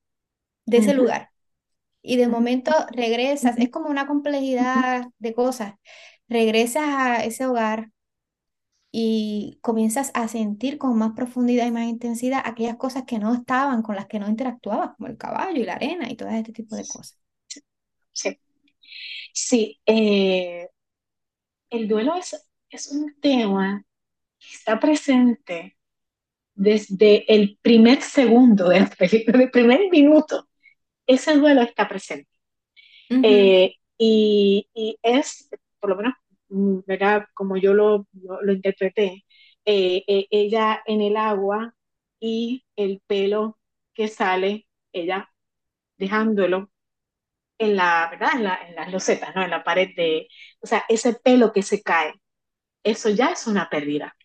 Speaker 1: de ese lugar. Y de momento regresas, es como una complejidad de cosas. Regresas a ese hogar, y comienzas a sentir con más profundidad y más intensidad aquellas cosas que no estaban, con las que no interactuabas, como el caballo y la arena y todo este tipo de cosas.
Speaker 2: Sí, sí. Eh, el duelo es, es un tema que está presente desde el primer segundo de la *laughs* película, el primer minuto. Ese duelo está presente. Eh, y, y es, por lo menos ¿verdad? Como yo lo, lo, interpreté, eh, eh, ella en el agua y el pelo que sale, ella dejándolo en la, ¿verdad? En, la, en las losetas, ¿no? En la pared de, o sea, ese pelo que se cae, eso ya es una pérdida,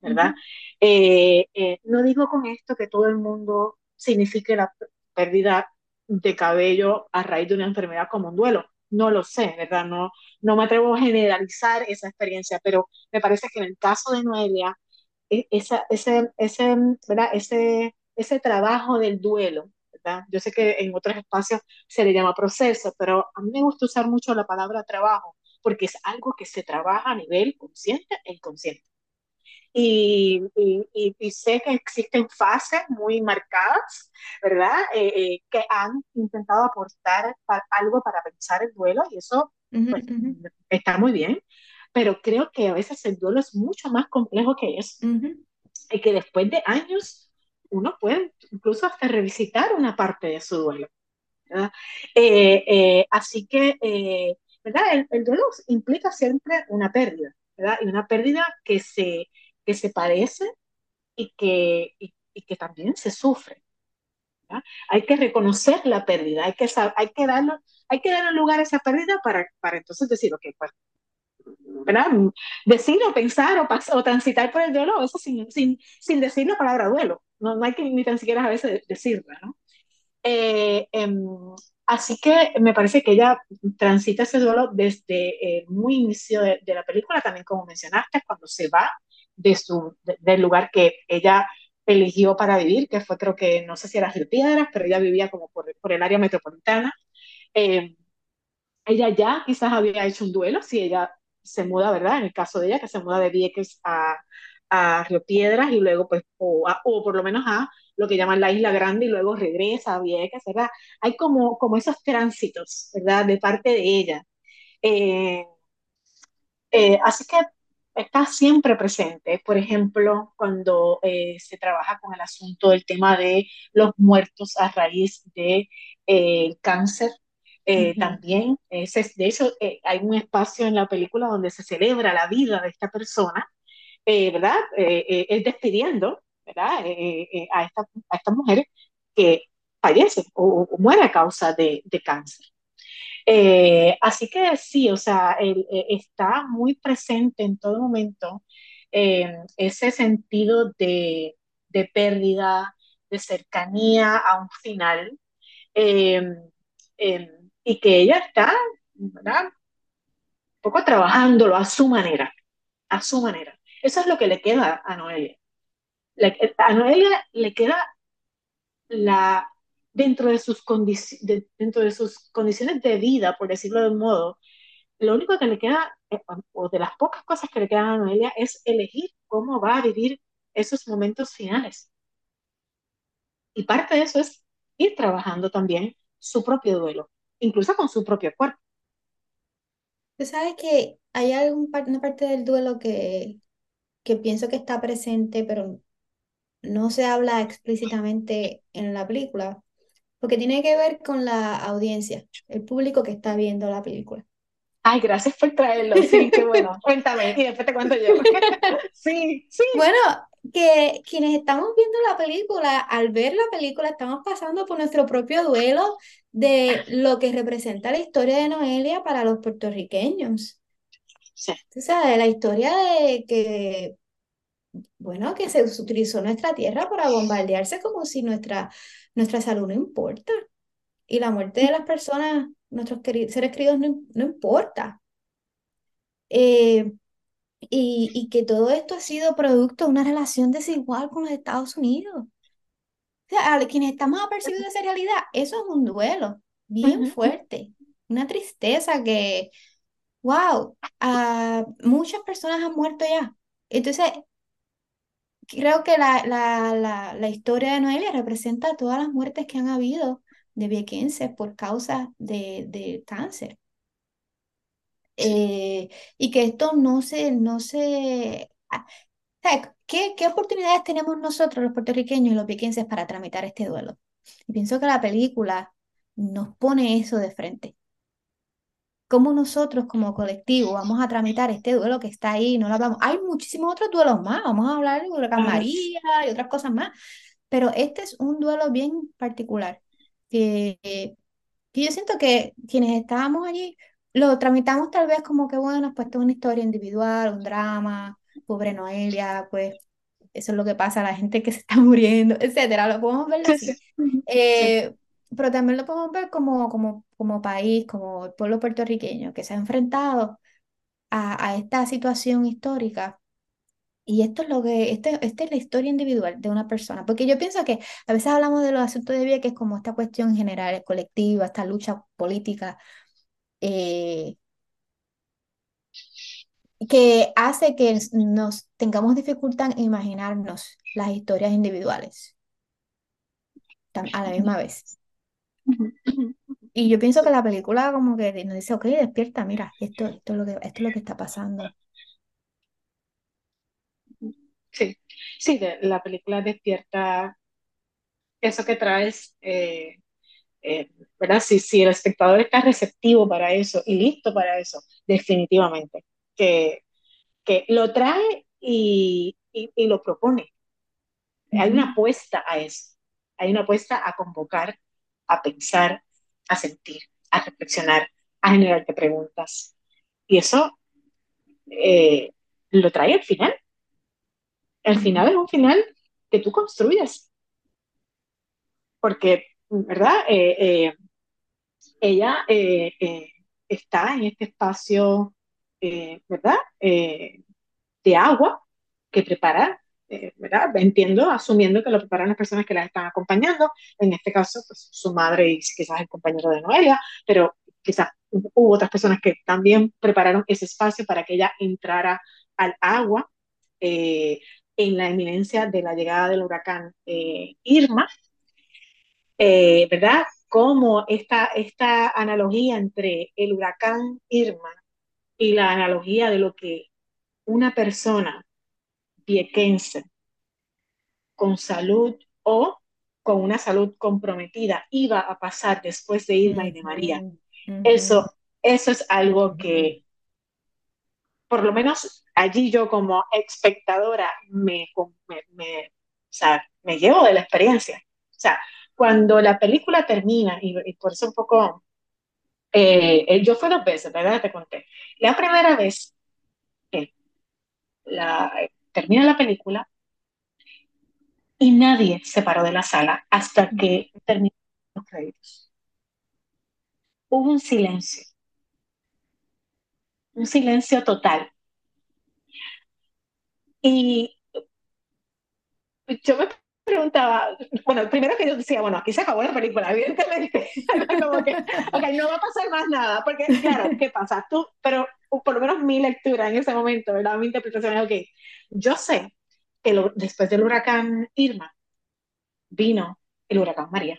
Speaker 2: ¿verdad? Eh, no digo con esto que todo el mundo signifique la pérdida de cabello a raíz de una enfermedad como un duelo no lo sé, ¿verdad? No, no me atrevo a generalizar esa experiencia, pero me parece que en el caso de Noelia, e, esa, ese, ese, ¿verdad? ese, ese trabajo del duelo, ¿verdad? Yo sé que en otros espacios se le llama proceso, pero a mí me gusta usar mucho la palabra trabajo, porque es algo que se trabaja a nivel consciente e inconsciente. Y, y, sé que existen fases muy marcadas, ¿verdad? Eh, eh, que han intentado aportar algo para pensar el duelo y eso pues, está muy bien, pero creo que a veces el duelo es mucho más complejo que eso. Y que después de años uno puede incluso hasta revisitar una parte de su duelo. ¿verdad? Eh, así que, ¿verdad? El, el duelo implica siempre una pérdida, ¿verdad? Y una pérdida que se que se parece y que, y, que también se sufre. Hay que reconocer la pérdida, hay que, hay que, darlo, hay que darle lugar a esa pérdida para, para entonces decir, ok, pues, ¿verdad? Decir o pensar o, o transitar por el duelo, eso sin, sin, sin decir la palabra duelo. No, no hay que ni tan siquiera a veces decirla, ¿no? Eh, em, así que me parece que ella transita ese duelo desde el muy inicio de, de, la película, también como mencionaste, cuando se va de su, del lugar que ella eligió para vivir, que fue creo que, no sé si era Río Piedras, pero ella vivía como por, por el área metropolitana. Eh, ella ya quizás había hecho un duelo, si ella se muda, ¿verdad? En el caso de ella, que se muda de Vieques a, a Río Piedras y luego, pues, o, o por lo menos a lo que llaman la Isla Grande y luego regresa a Vieques, ¿verdad? Hay como, como esos tránsitos, ¿verdad? De parte de ella. Eh, eh, así que está siempre presente. Por ejemplo, cuando eh, se trabaja con el asunto del tema de los muertos a raíz del de, cáncer, uh -huh. también, de hecho, hay un espacio en la película donde se celebra la vida de esta persona, ¿verdad? es despidiendo, ¿verdad? a, esta, a estas mujeres que fallecen o, o mueren a causa de, de cáncer. Eh, así que sí, o sea, él, eh, está muy presente en todo momento eh, ese sentido de, de, pérdida, de cercanía a un final, y que ella está. Un poco trabajándolo a su manera, a su manera. Eso es lo que le queda a Noelia. A Noelia le queda la, dentro de, sus de, dentro de sus condiciones de vida, por decirlo de un modo, lo único que le queda, eh, o de las pocas cosas que le quedan a Noelia, es elegir cómo va a vivir esos momentos finales. Y parte de eso es ir trabajando también su propio duelo, incluso con su propio cuerpo.
Speaker 1: Tú sabes que hay algún, una parte del duelo que, que pienso que está presente, pero no se habla explícitamente en la película, porque tiene que ver con la audiencia, el público que está viendo la película.
Speaker 2: Ay, gracias por traerlo. *laughs* Sí, qué bueno. Cuéntame y después te cuento yo. *laughs* sí, sí.
Speaker 1: Bueno, que quienes estamos viendo la película, al ver la película, estamos pasando por nuestro propio duelo de lo que representa la historia de Noelia para los puertorriqueños.
Speaker 2: Sí.
Speaker 1: O sea, de la historia de que, bueno, que se utilizó nuestra tierra para bombardearse como si nuestra, nuestra salud no importa. Y la muerte de las personas, nuestros queridos, seres queridos, no, no importa. Eh, y, y, que todo esto ha sido producto de una relación desigual con los Estados Unidos. O sea, a quienes estamos apercibidos de esa realidad, eso es un duelo bien uh -huh. fuerte, una tristeza que, wow, uh, muchas personas han muerto ya. Entonces, creo que la, la, la, la historia de Noelia representa todas las muertes que han habido de viequenses por causa de, de cáncer. Eh, y que esto no se, no se... ¿Qué, ¿Qué oportunidades tenemos nosotros los puertorriqueños y los viequenses para tramitar este duelo? Y pienso que la película nos pone eso de frente. ¿Cómo nosotros como colectivo vamos a tramitar este duelo que está ahí? No lo hablamos. Hay muchísimos otros duelos más. Vamos a hablar de Huracán María y otras cosas más. Pero este es un duelo bien particular. Que, que yo siento que quienes estábamos allí lo tramitamos tal vez como que, bueno, pues toda una historia individual, un drama, pobre Noelia, pues eso es lo que pasa a la gente que se está muriendo, etcétera. Lo podemos ver así. Eh, pero también lo podemos ver como, como, como país, como el pueblo puertorriqueño que se ha enfrentado a, a esta situación histórica. Y esto es lo que, este, esta es la historia individual de una persona, porque yo pienso que a veces hablamos de los asuntos de vida, que es como esta cuestión general, colectiva, esta lucha política, eh, que hace que nos tengamos dificultad en imaginarnos las historias individuales a la misma vez. Y yo pienso que la película como que nos dice, ok, despierta, mira, esto, esto, es, lo que, esto es lo que está pasando.
Speaker 2: Sí, sí, la película despierta eso que traes, eh, eh, ¿verdad? Si, si el espectador está receptivo para eso y listo para eso, definitivamente, que, que lo trae y, y, y lo propone. Uh -huh. Hay una apuesta a eso, hay una apuesta a convocar, a pensar, a sentir, a reflexionar, a generarte preguntas. Y eso eh, lo trae al final. Al final es un final que tú construyes. Porque, ¿verdad? Eh, eh, ella está en este espacio, ¿verdad? de agua que prepara, ¿verdad? Entiendo, asumiendo que lo preparan las personas que las están acompañando, en este caso, pues, su madre y quizás el compañero de Noelia, pero quizás hubo otras personas que también prepararon ese espacio para que ella entrara al agua. en la eminencia de la llegada del huracán eh, Irma, eh, ¿verdad? Como esta, esta analogía entre el huracán Irma y la analogía de lo que una persona viequense con salud o con una salud comprometida iba a pasar después de Irma y de María. Eso, eso es algo que, por lo menos allí yo como espectadora me, me, me, o sea, me llevo de la experiencia. O sea, cuando la película termina, y, por eso un poco, eh, yo fui dos veces, ¿verdad? Te conté. La primera vez, eh, la, termina la película y nadie se paró de la sala hasta que terminaron los créditos. Hubo un silencio, un silencio total. Y yo me preguntaba, bueno, primero que yo decía, bueno, aquí se acabó la película, *laughs* evidentemente, como que, ok, no va a pasar más nada, porque claro, ¿qué pasa? Tú, pero por lo menos mi lectura en ese momento, ¿verdad? Mi interpretación es, ok, yo sé que lo, después del huracán Irma vino el huracán María.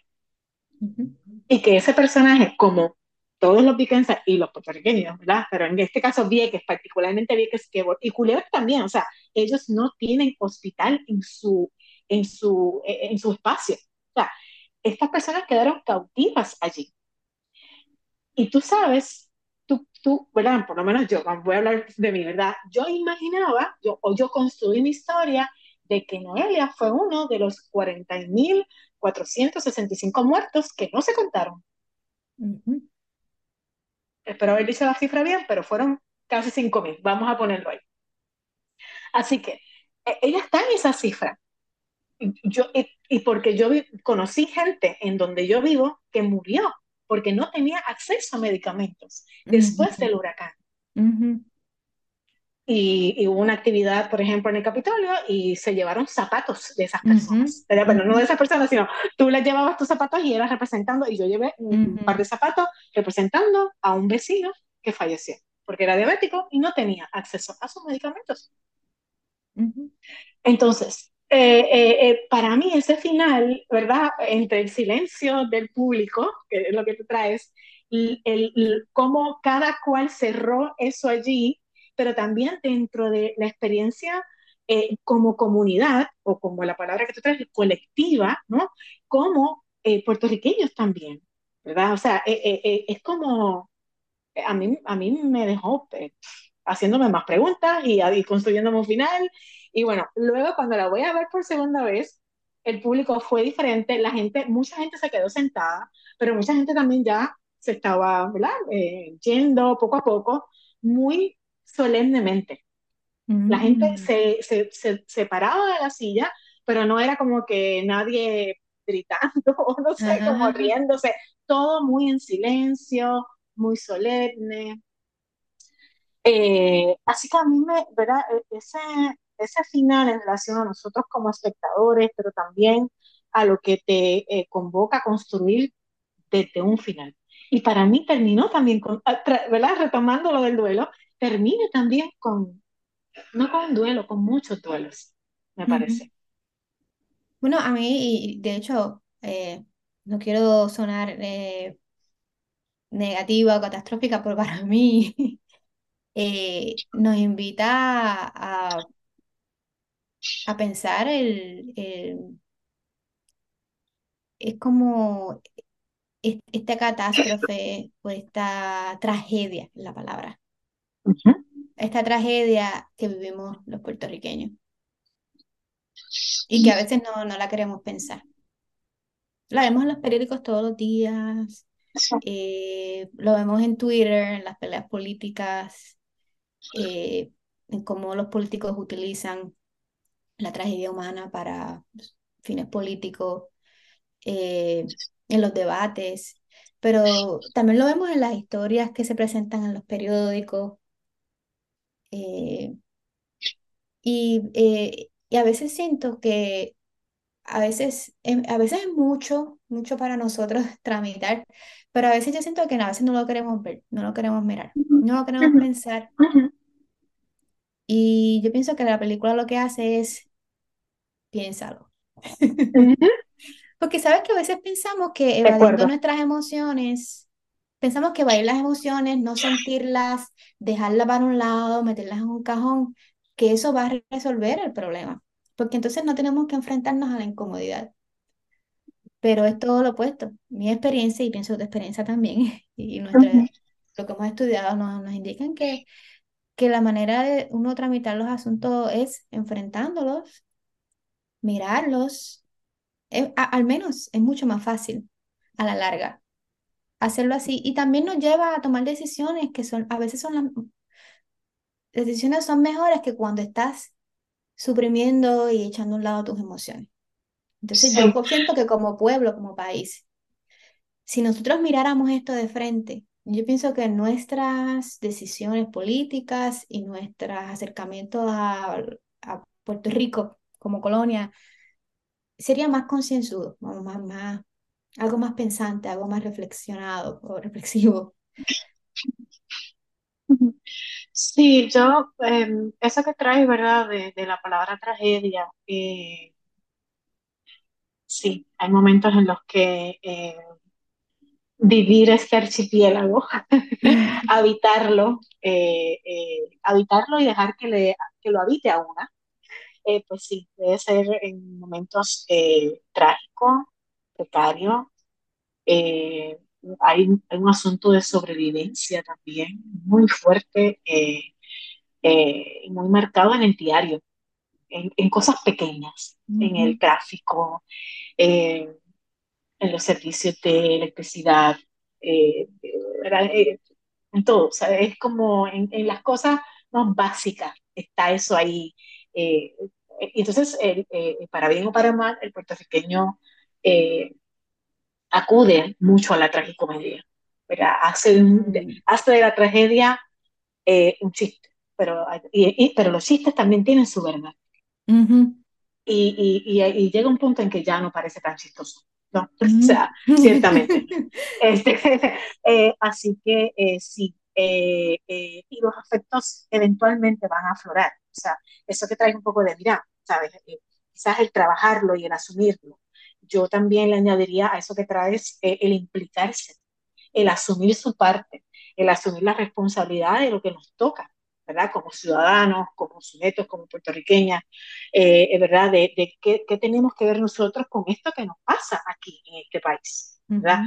Speaker 2: Uh -huh. Y que ese personaje, como todos los viequenses y los puertorriqueños, ¿verdad? Pero en este caso Vieques, particularmente Vieques que, y Culebra también, o sea, ellos no tienen hospital en su, en su, en su espacio. O sea, estas personas quedaron cautivas allí. Y tú sabes, tú, ¿verdad? Por lo menos yo, voy a hablar de mí, ¿verdad? Yo imaginaba, yo, o yo construí mi historia de que Noelia fue uno de los 40.465 muertos que no se contaron. Uh -huh. Espero haber dicho la cifra bien, pero fueron casi 5.000, vamos a ponerlo ahí. Así que ella está en esa cifra. Yo, y, y porque yo vi, conocí gente en donde yo vivo que murió porque no tenía acceso a medicamentos después uh -huh. del huracán. Uh -huh. Y, y, hubo una actividad, por ejemplo, en el Capitolio y se llevaron zapatos de esas personas. Uh -huh. Bueno, no de esas personas, sino tú les llevabas tus zapatos y eras representando, y yo llevé un par de zapatos representando a un vecino que falleció porque era diabético y no tenía acceso a sus medicamentos. Entonces, eh, eh, eh, para mí ese final, ¿verdad? Entre el silencio del público, que es lo que tú traes, el, el, cómo cada cual cerró eso allí, pero también dentro de la experiencia eh, como comunidad, o como la palabra que tú traes, colectiva, ¿no? Como eh, puertorriqueños también, ¿verdad? O sea, es como, a mí, a mí me dejó haciéndome más preguntas y, y construyéndome un final. Y bueno, luego cuando la voy a ver por segunda vez, el público fue diferente, la gente, mucha gente se quedó sentada, pero mucha gente también ya se estaba, ¿verdad? Eh, yendo poco a poco, muy solemnemente. Mm. La gente se, se, se, se, paraba de la silla, pero no era como que nadie gritando, *laughs* o no sé, Ajá. como riéndose, todo muy en silencio, muy solemne. Eh, así que a mí me, ¿verdad? E, ese, ese final en relación a nosotros como espectadores, pero también a lo que te eh, convoca a construir desde un final. Y para mí terminó también con, ¿verdad? Retomando lo del duelo, termina también con, no con un duelo, con muchos duelos, me parece.
Speaker 1: Bueno, a mí, de hecho, eh, no quiero sonar eh, negativa o catastrófica, pero para mí eh, nos invita a, a pensar el, el, es como esta catástrofe o esta tragedia, la palabra. Uh -huh. Esta tragedia que vivimos los puertorriqueños y que a veces no, no la queremos pensar. La vemos en los periódicos todos los días, eh, lo vemos en Twitter, en las peleas políticas, eh, en cómo los políticos utilizan la tragedia humana para fines políticos, eh, en los debates, pero también lo vemos en las historias que se presentan en los periódicos. Eh, y, eh, y a veces siento que a veces, a veces es mucho, mucho para nosotros *laughs* tramitar, pero a veces yo siento que a veces no lo queremos ver, no lo queremos mirar, no lo queremos pensar. Y yo pienso que la película lo que hace es piénsalo. *laughs* Porque sabes que a veces pensamos que evadiendo nuestras emociones, pensamos que evadir las emociones, no sentirlas, dejarlas para un lado, meterlas en un cajón, que eso va a resolver el problema. Porque entonces no tenemos que enfrentarnos a la incomodidad. Pero es todo lo opuesto. Mi experiencia, y pienso tu experiencia también, *laughs* y nuestra, lo que hemos estudiado nos, nos indican que, que la manera de uno tramitar los asuntos es enfrentándolos, mirarlos. al menos es mucho más fácil a la larga hacerlo así. Y también nos lleva a tomar decisiones que son, a veces son las decisiones son mejores que cuando estás suprimiendo y echando a un lado tus emociones. Entonces yo siento que como pueblo, como país, si nosotros miráramos esto de frente, yo pienso que nuestras decisiones políticas y nuestro acercamiento a, a Puerto Rico como colonia sería más concienzudo, más, más, algo más pensante, algo más reflexionado o reflexivo. *laughs*
Speaker 2: Sí, yo, em, eso que traes, ¿verdad? De, de, la palabra tragedia, eh, sí, hay momentos en los que eh, vivir este archipiélago, *laughs* *laughs* habitarlo, eh, habitarlo y dejar que, le, que lo habite a una, pues sí, debe ser en momentos trágicos, precarios, hay, un asunto de sobrevivencia también muy fuerte eh, eh, muy marcado en el diario, en, cosas pequeñas, en el tráfico, eh, en los servicios de electricidad, en todo. O sea, es como en, las cosas más básicas está eso ahí. y entonces, para bien o para mal, el puertorriqueño acude mucho a la tragicomedia. Hace, hace de la tragedia eh, un chiste, pero, pero los chistes también tienen su verdad. y, y, llega un punto en que ya no parece tan chistoso. ¿no? *laughs* O sea, ciertamente. *laughs* Este, *laughs* eh, así que eh, sí, y los afectos eventualmente van a aflorar. O sea, eso que trae un poco de, mira, ¿sabes? quizás el trabajarlo y el asumirlo yo también le añadiría a eso que traes eh, el implicarse, el asumir su parte, el asumir la responsabilidad de lo que nos toca, ¿verdad? Como ciudadanos, como sujetos, como puertorriqueñas, eh, ¿verdad? De, qué, tenemos que ver nosotros con esto que nos pasa aquí en este país, ¿verdad?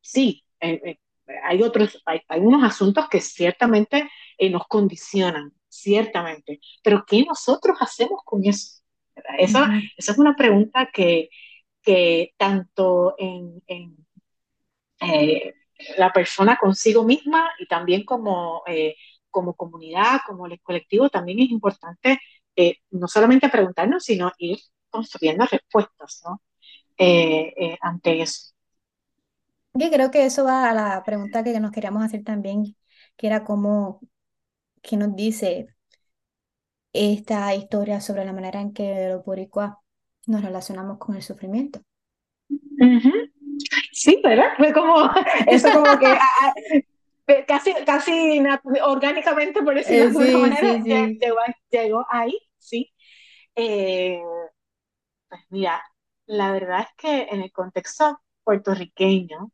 Speaker 2: Sí, eh, hay otros, hay, unos asuntos que ciertamente nos condicionan, ciertamente, pero ¿qué nosotros hacemos con eso? Esa, esa es una pregunta que, que tanto en, eh, la persona consigo misma y también como, eh, como comunidad, como el colectivo, también es importante eh, no solamente preguntarnos, sino ir construyendo respuestas ante eso.
Speaker 1: Yo creo que eso va a la pregunta que nos queríamos hacer también, que era cómo, qué nos dice esta historia sobre la manera en que los boricuas nos relacionamos con el sufrimiento.
Speaker 2: Sí, ¿verdad? Fue como, *laughs* eso como que ah, ah, casi, casi orgánicamente, por decirlo de alguna manera, Llegó, ahí, sí. Eh, pues mira, la verdad es que en el contexto puertorriqueño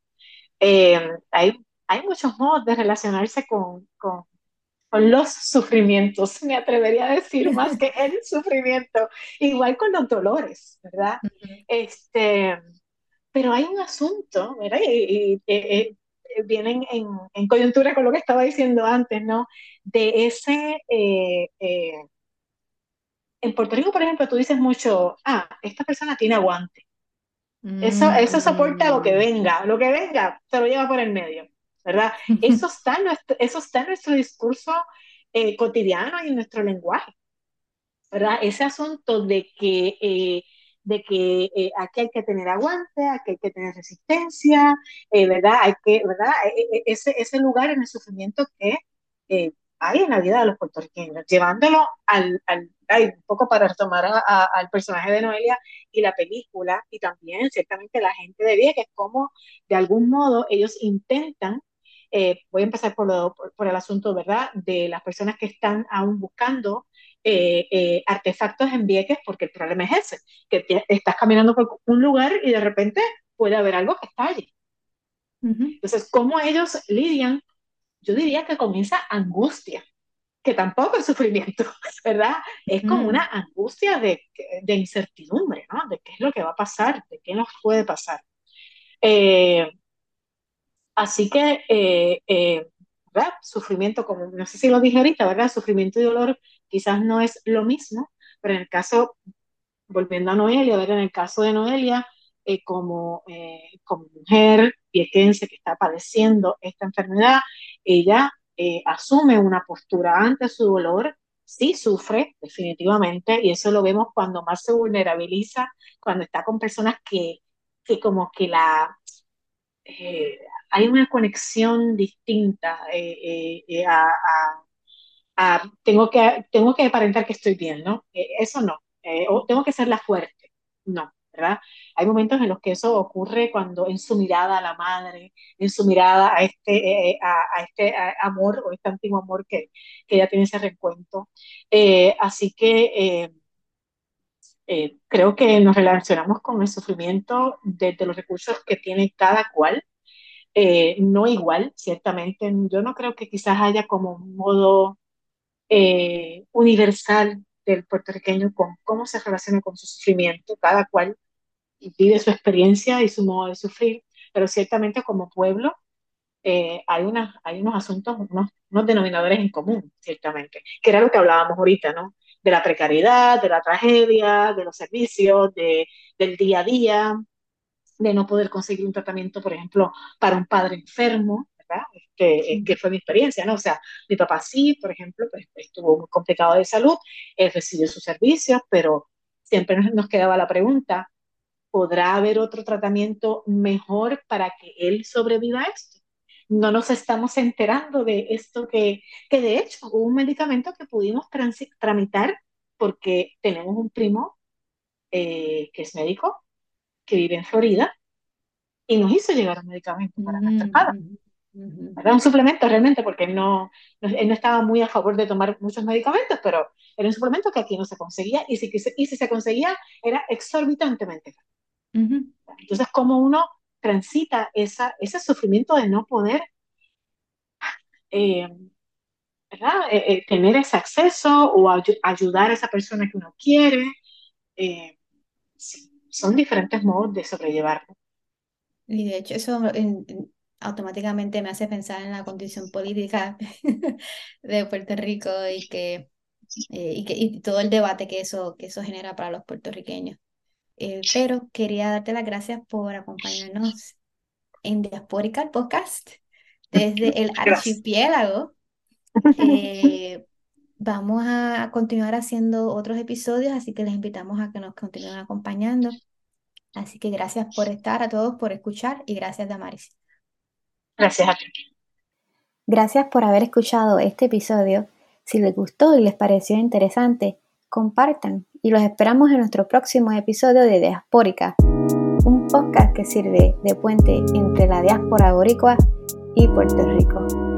Speaker 2: eh, hay, hay muchos modos de relacionarse con, con, los sufrimientos, *laughs* me atrevería a decir más que el sufrimiento, igual con los dolores, ¿verdad? Este, pero hay un asunto, ¿verdad? Y, vienen en, en, coyuntura con lo que estaba diciendo antes, ¿no? De ese... Eh, eh, en Puerto Rico, por ejemplo, tú dices mucho, ah, esta persona tiene aguante. Eso, eso soporta lo que mm. venga, lo que venga, se lo lleva por el medio. ¿Verdad? Eso está en nuestro, eso está en nuestro discurso eh, cotidiano y en nuestro lenguaje, ¿verdad? Ese asunto de que, eh, de que eh, aquí hay que tener aguante, aquí hay que tener resistencia, ¿verdad? Hay que, ¿verdad? E, e, e, ese, ese lugar en el sufrimiento que hay en la vida de los puertorriqueños, llevándolo al, al un poco para retomar al personaje de Noelia y la película, y también ciertamente la gente de que es como de algún modo ellos intentan eh, voy a empezar por, por, el asunto, ¿verdad?, de las personas que están aún buscando eh, eh, artefactos en Vieques porque el problema es ese, que estás caminando por un lugar y de repente puede haber algo que está allí. Entonces, ¿cómo ellos lidian? Yo diría que comienza angustia, que tampoco es sufrimiento, *laughs* ¿verdad? Es como una angustia de, de, incertidumbre, ¿no? De qué es lo que va a pasar, de qué nos puede pasar. Eh, así que, eh, eh, ¿verdad? Sufrimiento, como no sé si lo dije ahorita, ¿verdad? Sufrimiento y dolor quizás no es lo mismo, pero en el caso, volviendo a Noelia, ¿verdad? En el caso de Noelia, como, como mujer viequense que está padeciendo esta enfermedad, ella asume una postura ante su dolor, sí sufre definitivamente, y eso lo vemos cuando más se vulnerabiliza, cuando está con personas que, que como que la... Eh, hay una conexión distinta eh, eh, a, a, tengo, que, tengo que aparentar que estoy bien, ¿no? eso no. o tengo que ser la fuerte, no. ¿verdad? Hay momentos en los que eso ocurre cuando en su mirada a la madre, en su mirada a este, eh, a, este amor o este antiguo amor que, que ella tiene ese recuento. Eh, así que eh, creo que nos relacionamos con el sufrimiento desde los recursos que tiene cada cual. No igual, ciertamente. Yo no creo que quizás haya como un modo universal del puertorriqueño con cómo se relaciona con su sufrimiento. Cada cual vive su experiencia y su modo de sufrir, pero ciertamente como pueblo eh, hay, una, hay unos asuntos, unos, unos, denominadores en común, ciertamente, que era lo que hablábamos ahorita, ¿no? De la precariedad, de la tragedia, de los servicios, de, del día a día, de no poder conseguir un tratamiento, por ejemplo, para un padre enfermo, ¿verdad? Que, que fue mi experiencia, ¿no? O sea, mi papá sí, por ejemplo, pues, estuvo muy complicado de salud, él recibió sus servicios, pero siempre nos, nos quedaba la pregunta, ¿podrá haber otro tratamiento mejor para que él sobreviva a esto? No nos estamos enterando de esto que, que de hecho hubo un medicamento que pudimos tramitar porque tenemos un primo eh, que es médico, que vive en Florida, y nos hizo llegar un medicamento para nuestra espada. Era un suplemento realmente, porque no, él no estaba muy a favor de tomar muchos medicamentos, pero era un suplemento que aquí no se conseguía, y si, y si se conseguía, era exorbitantemente caro. Entonces, ¿cómo uno transita esa, ese sufrimiento de no poder eh, ¿verdad? Eh, eh, tener ese acceso o ayudar a esa persona que uno quiere? Son diferentes modos de sobrellevarlo.
Speaker 1: Y de hecho eso automáticamente me hace pensar en la condición política *laughs* de Puerto Rico y que, y que y todo el debate que eso, que eso genera para los puertorriqueños. Eh, pero quería darte las gracias por acompañarnos en Diasporica, podcast, desde el archipiélago. Eh, vamos a continuar haciendo otros episodios, así que les invitamos a que nos continúen acompañando. Así que gracias por estar a todos, por escuchar y gracias, Damaris.
Speaker 2: Gracias a ti.
Speaker 1: Gracias por haber escuchado este episodio. Si les gustó y les pareció interesante, compartan y los esperamos en nuestro próximo episodio de Diaspórica, un podcast que sirve de puente entre la diáspora boricua y Puerto Rico.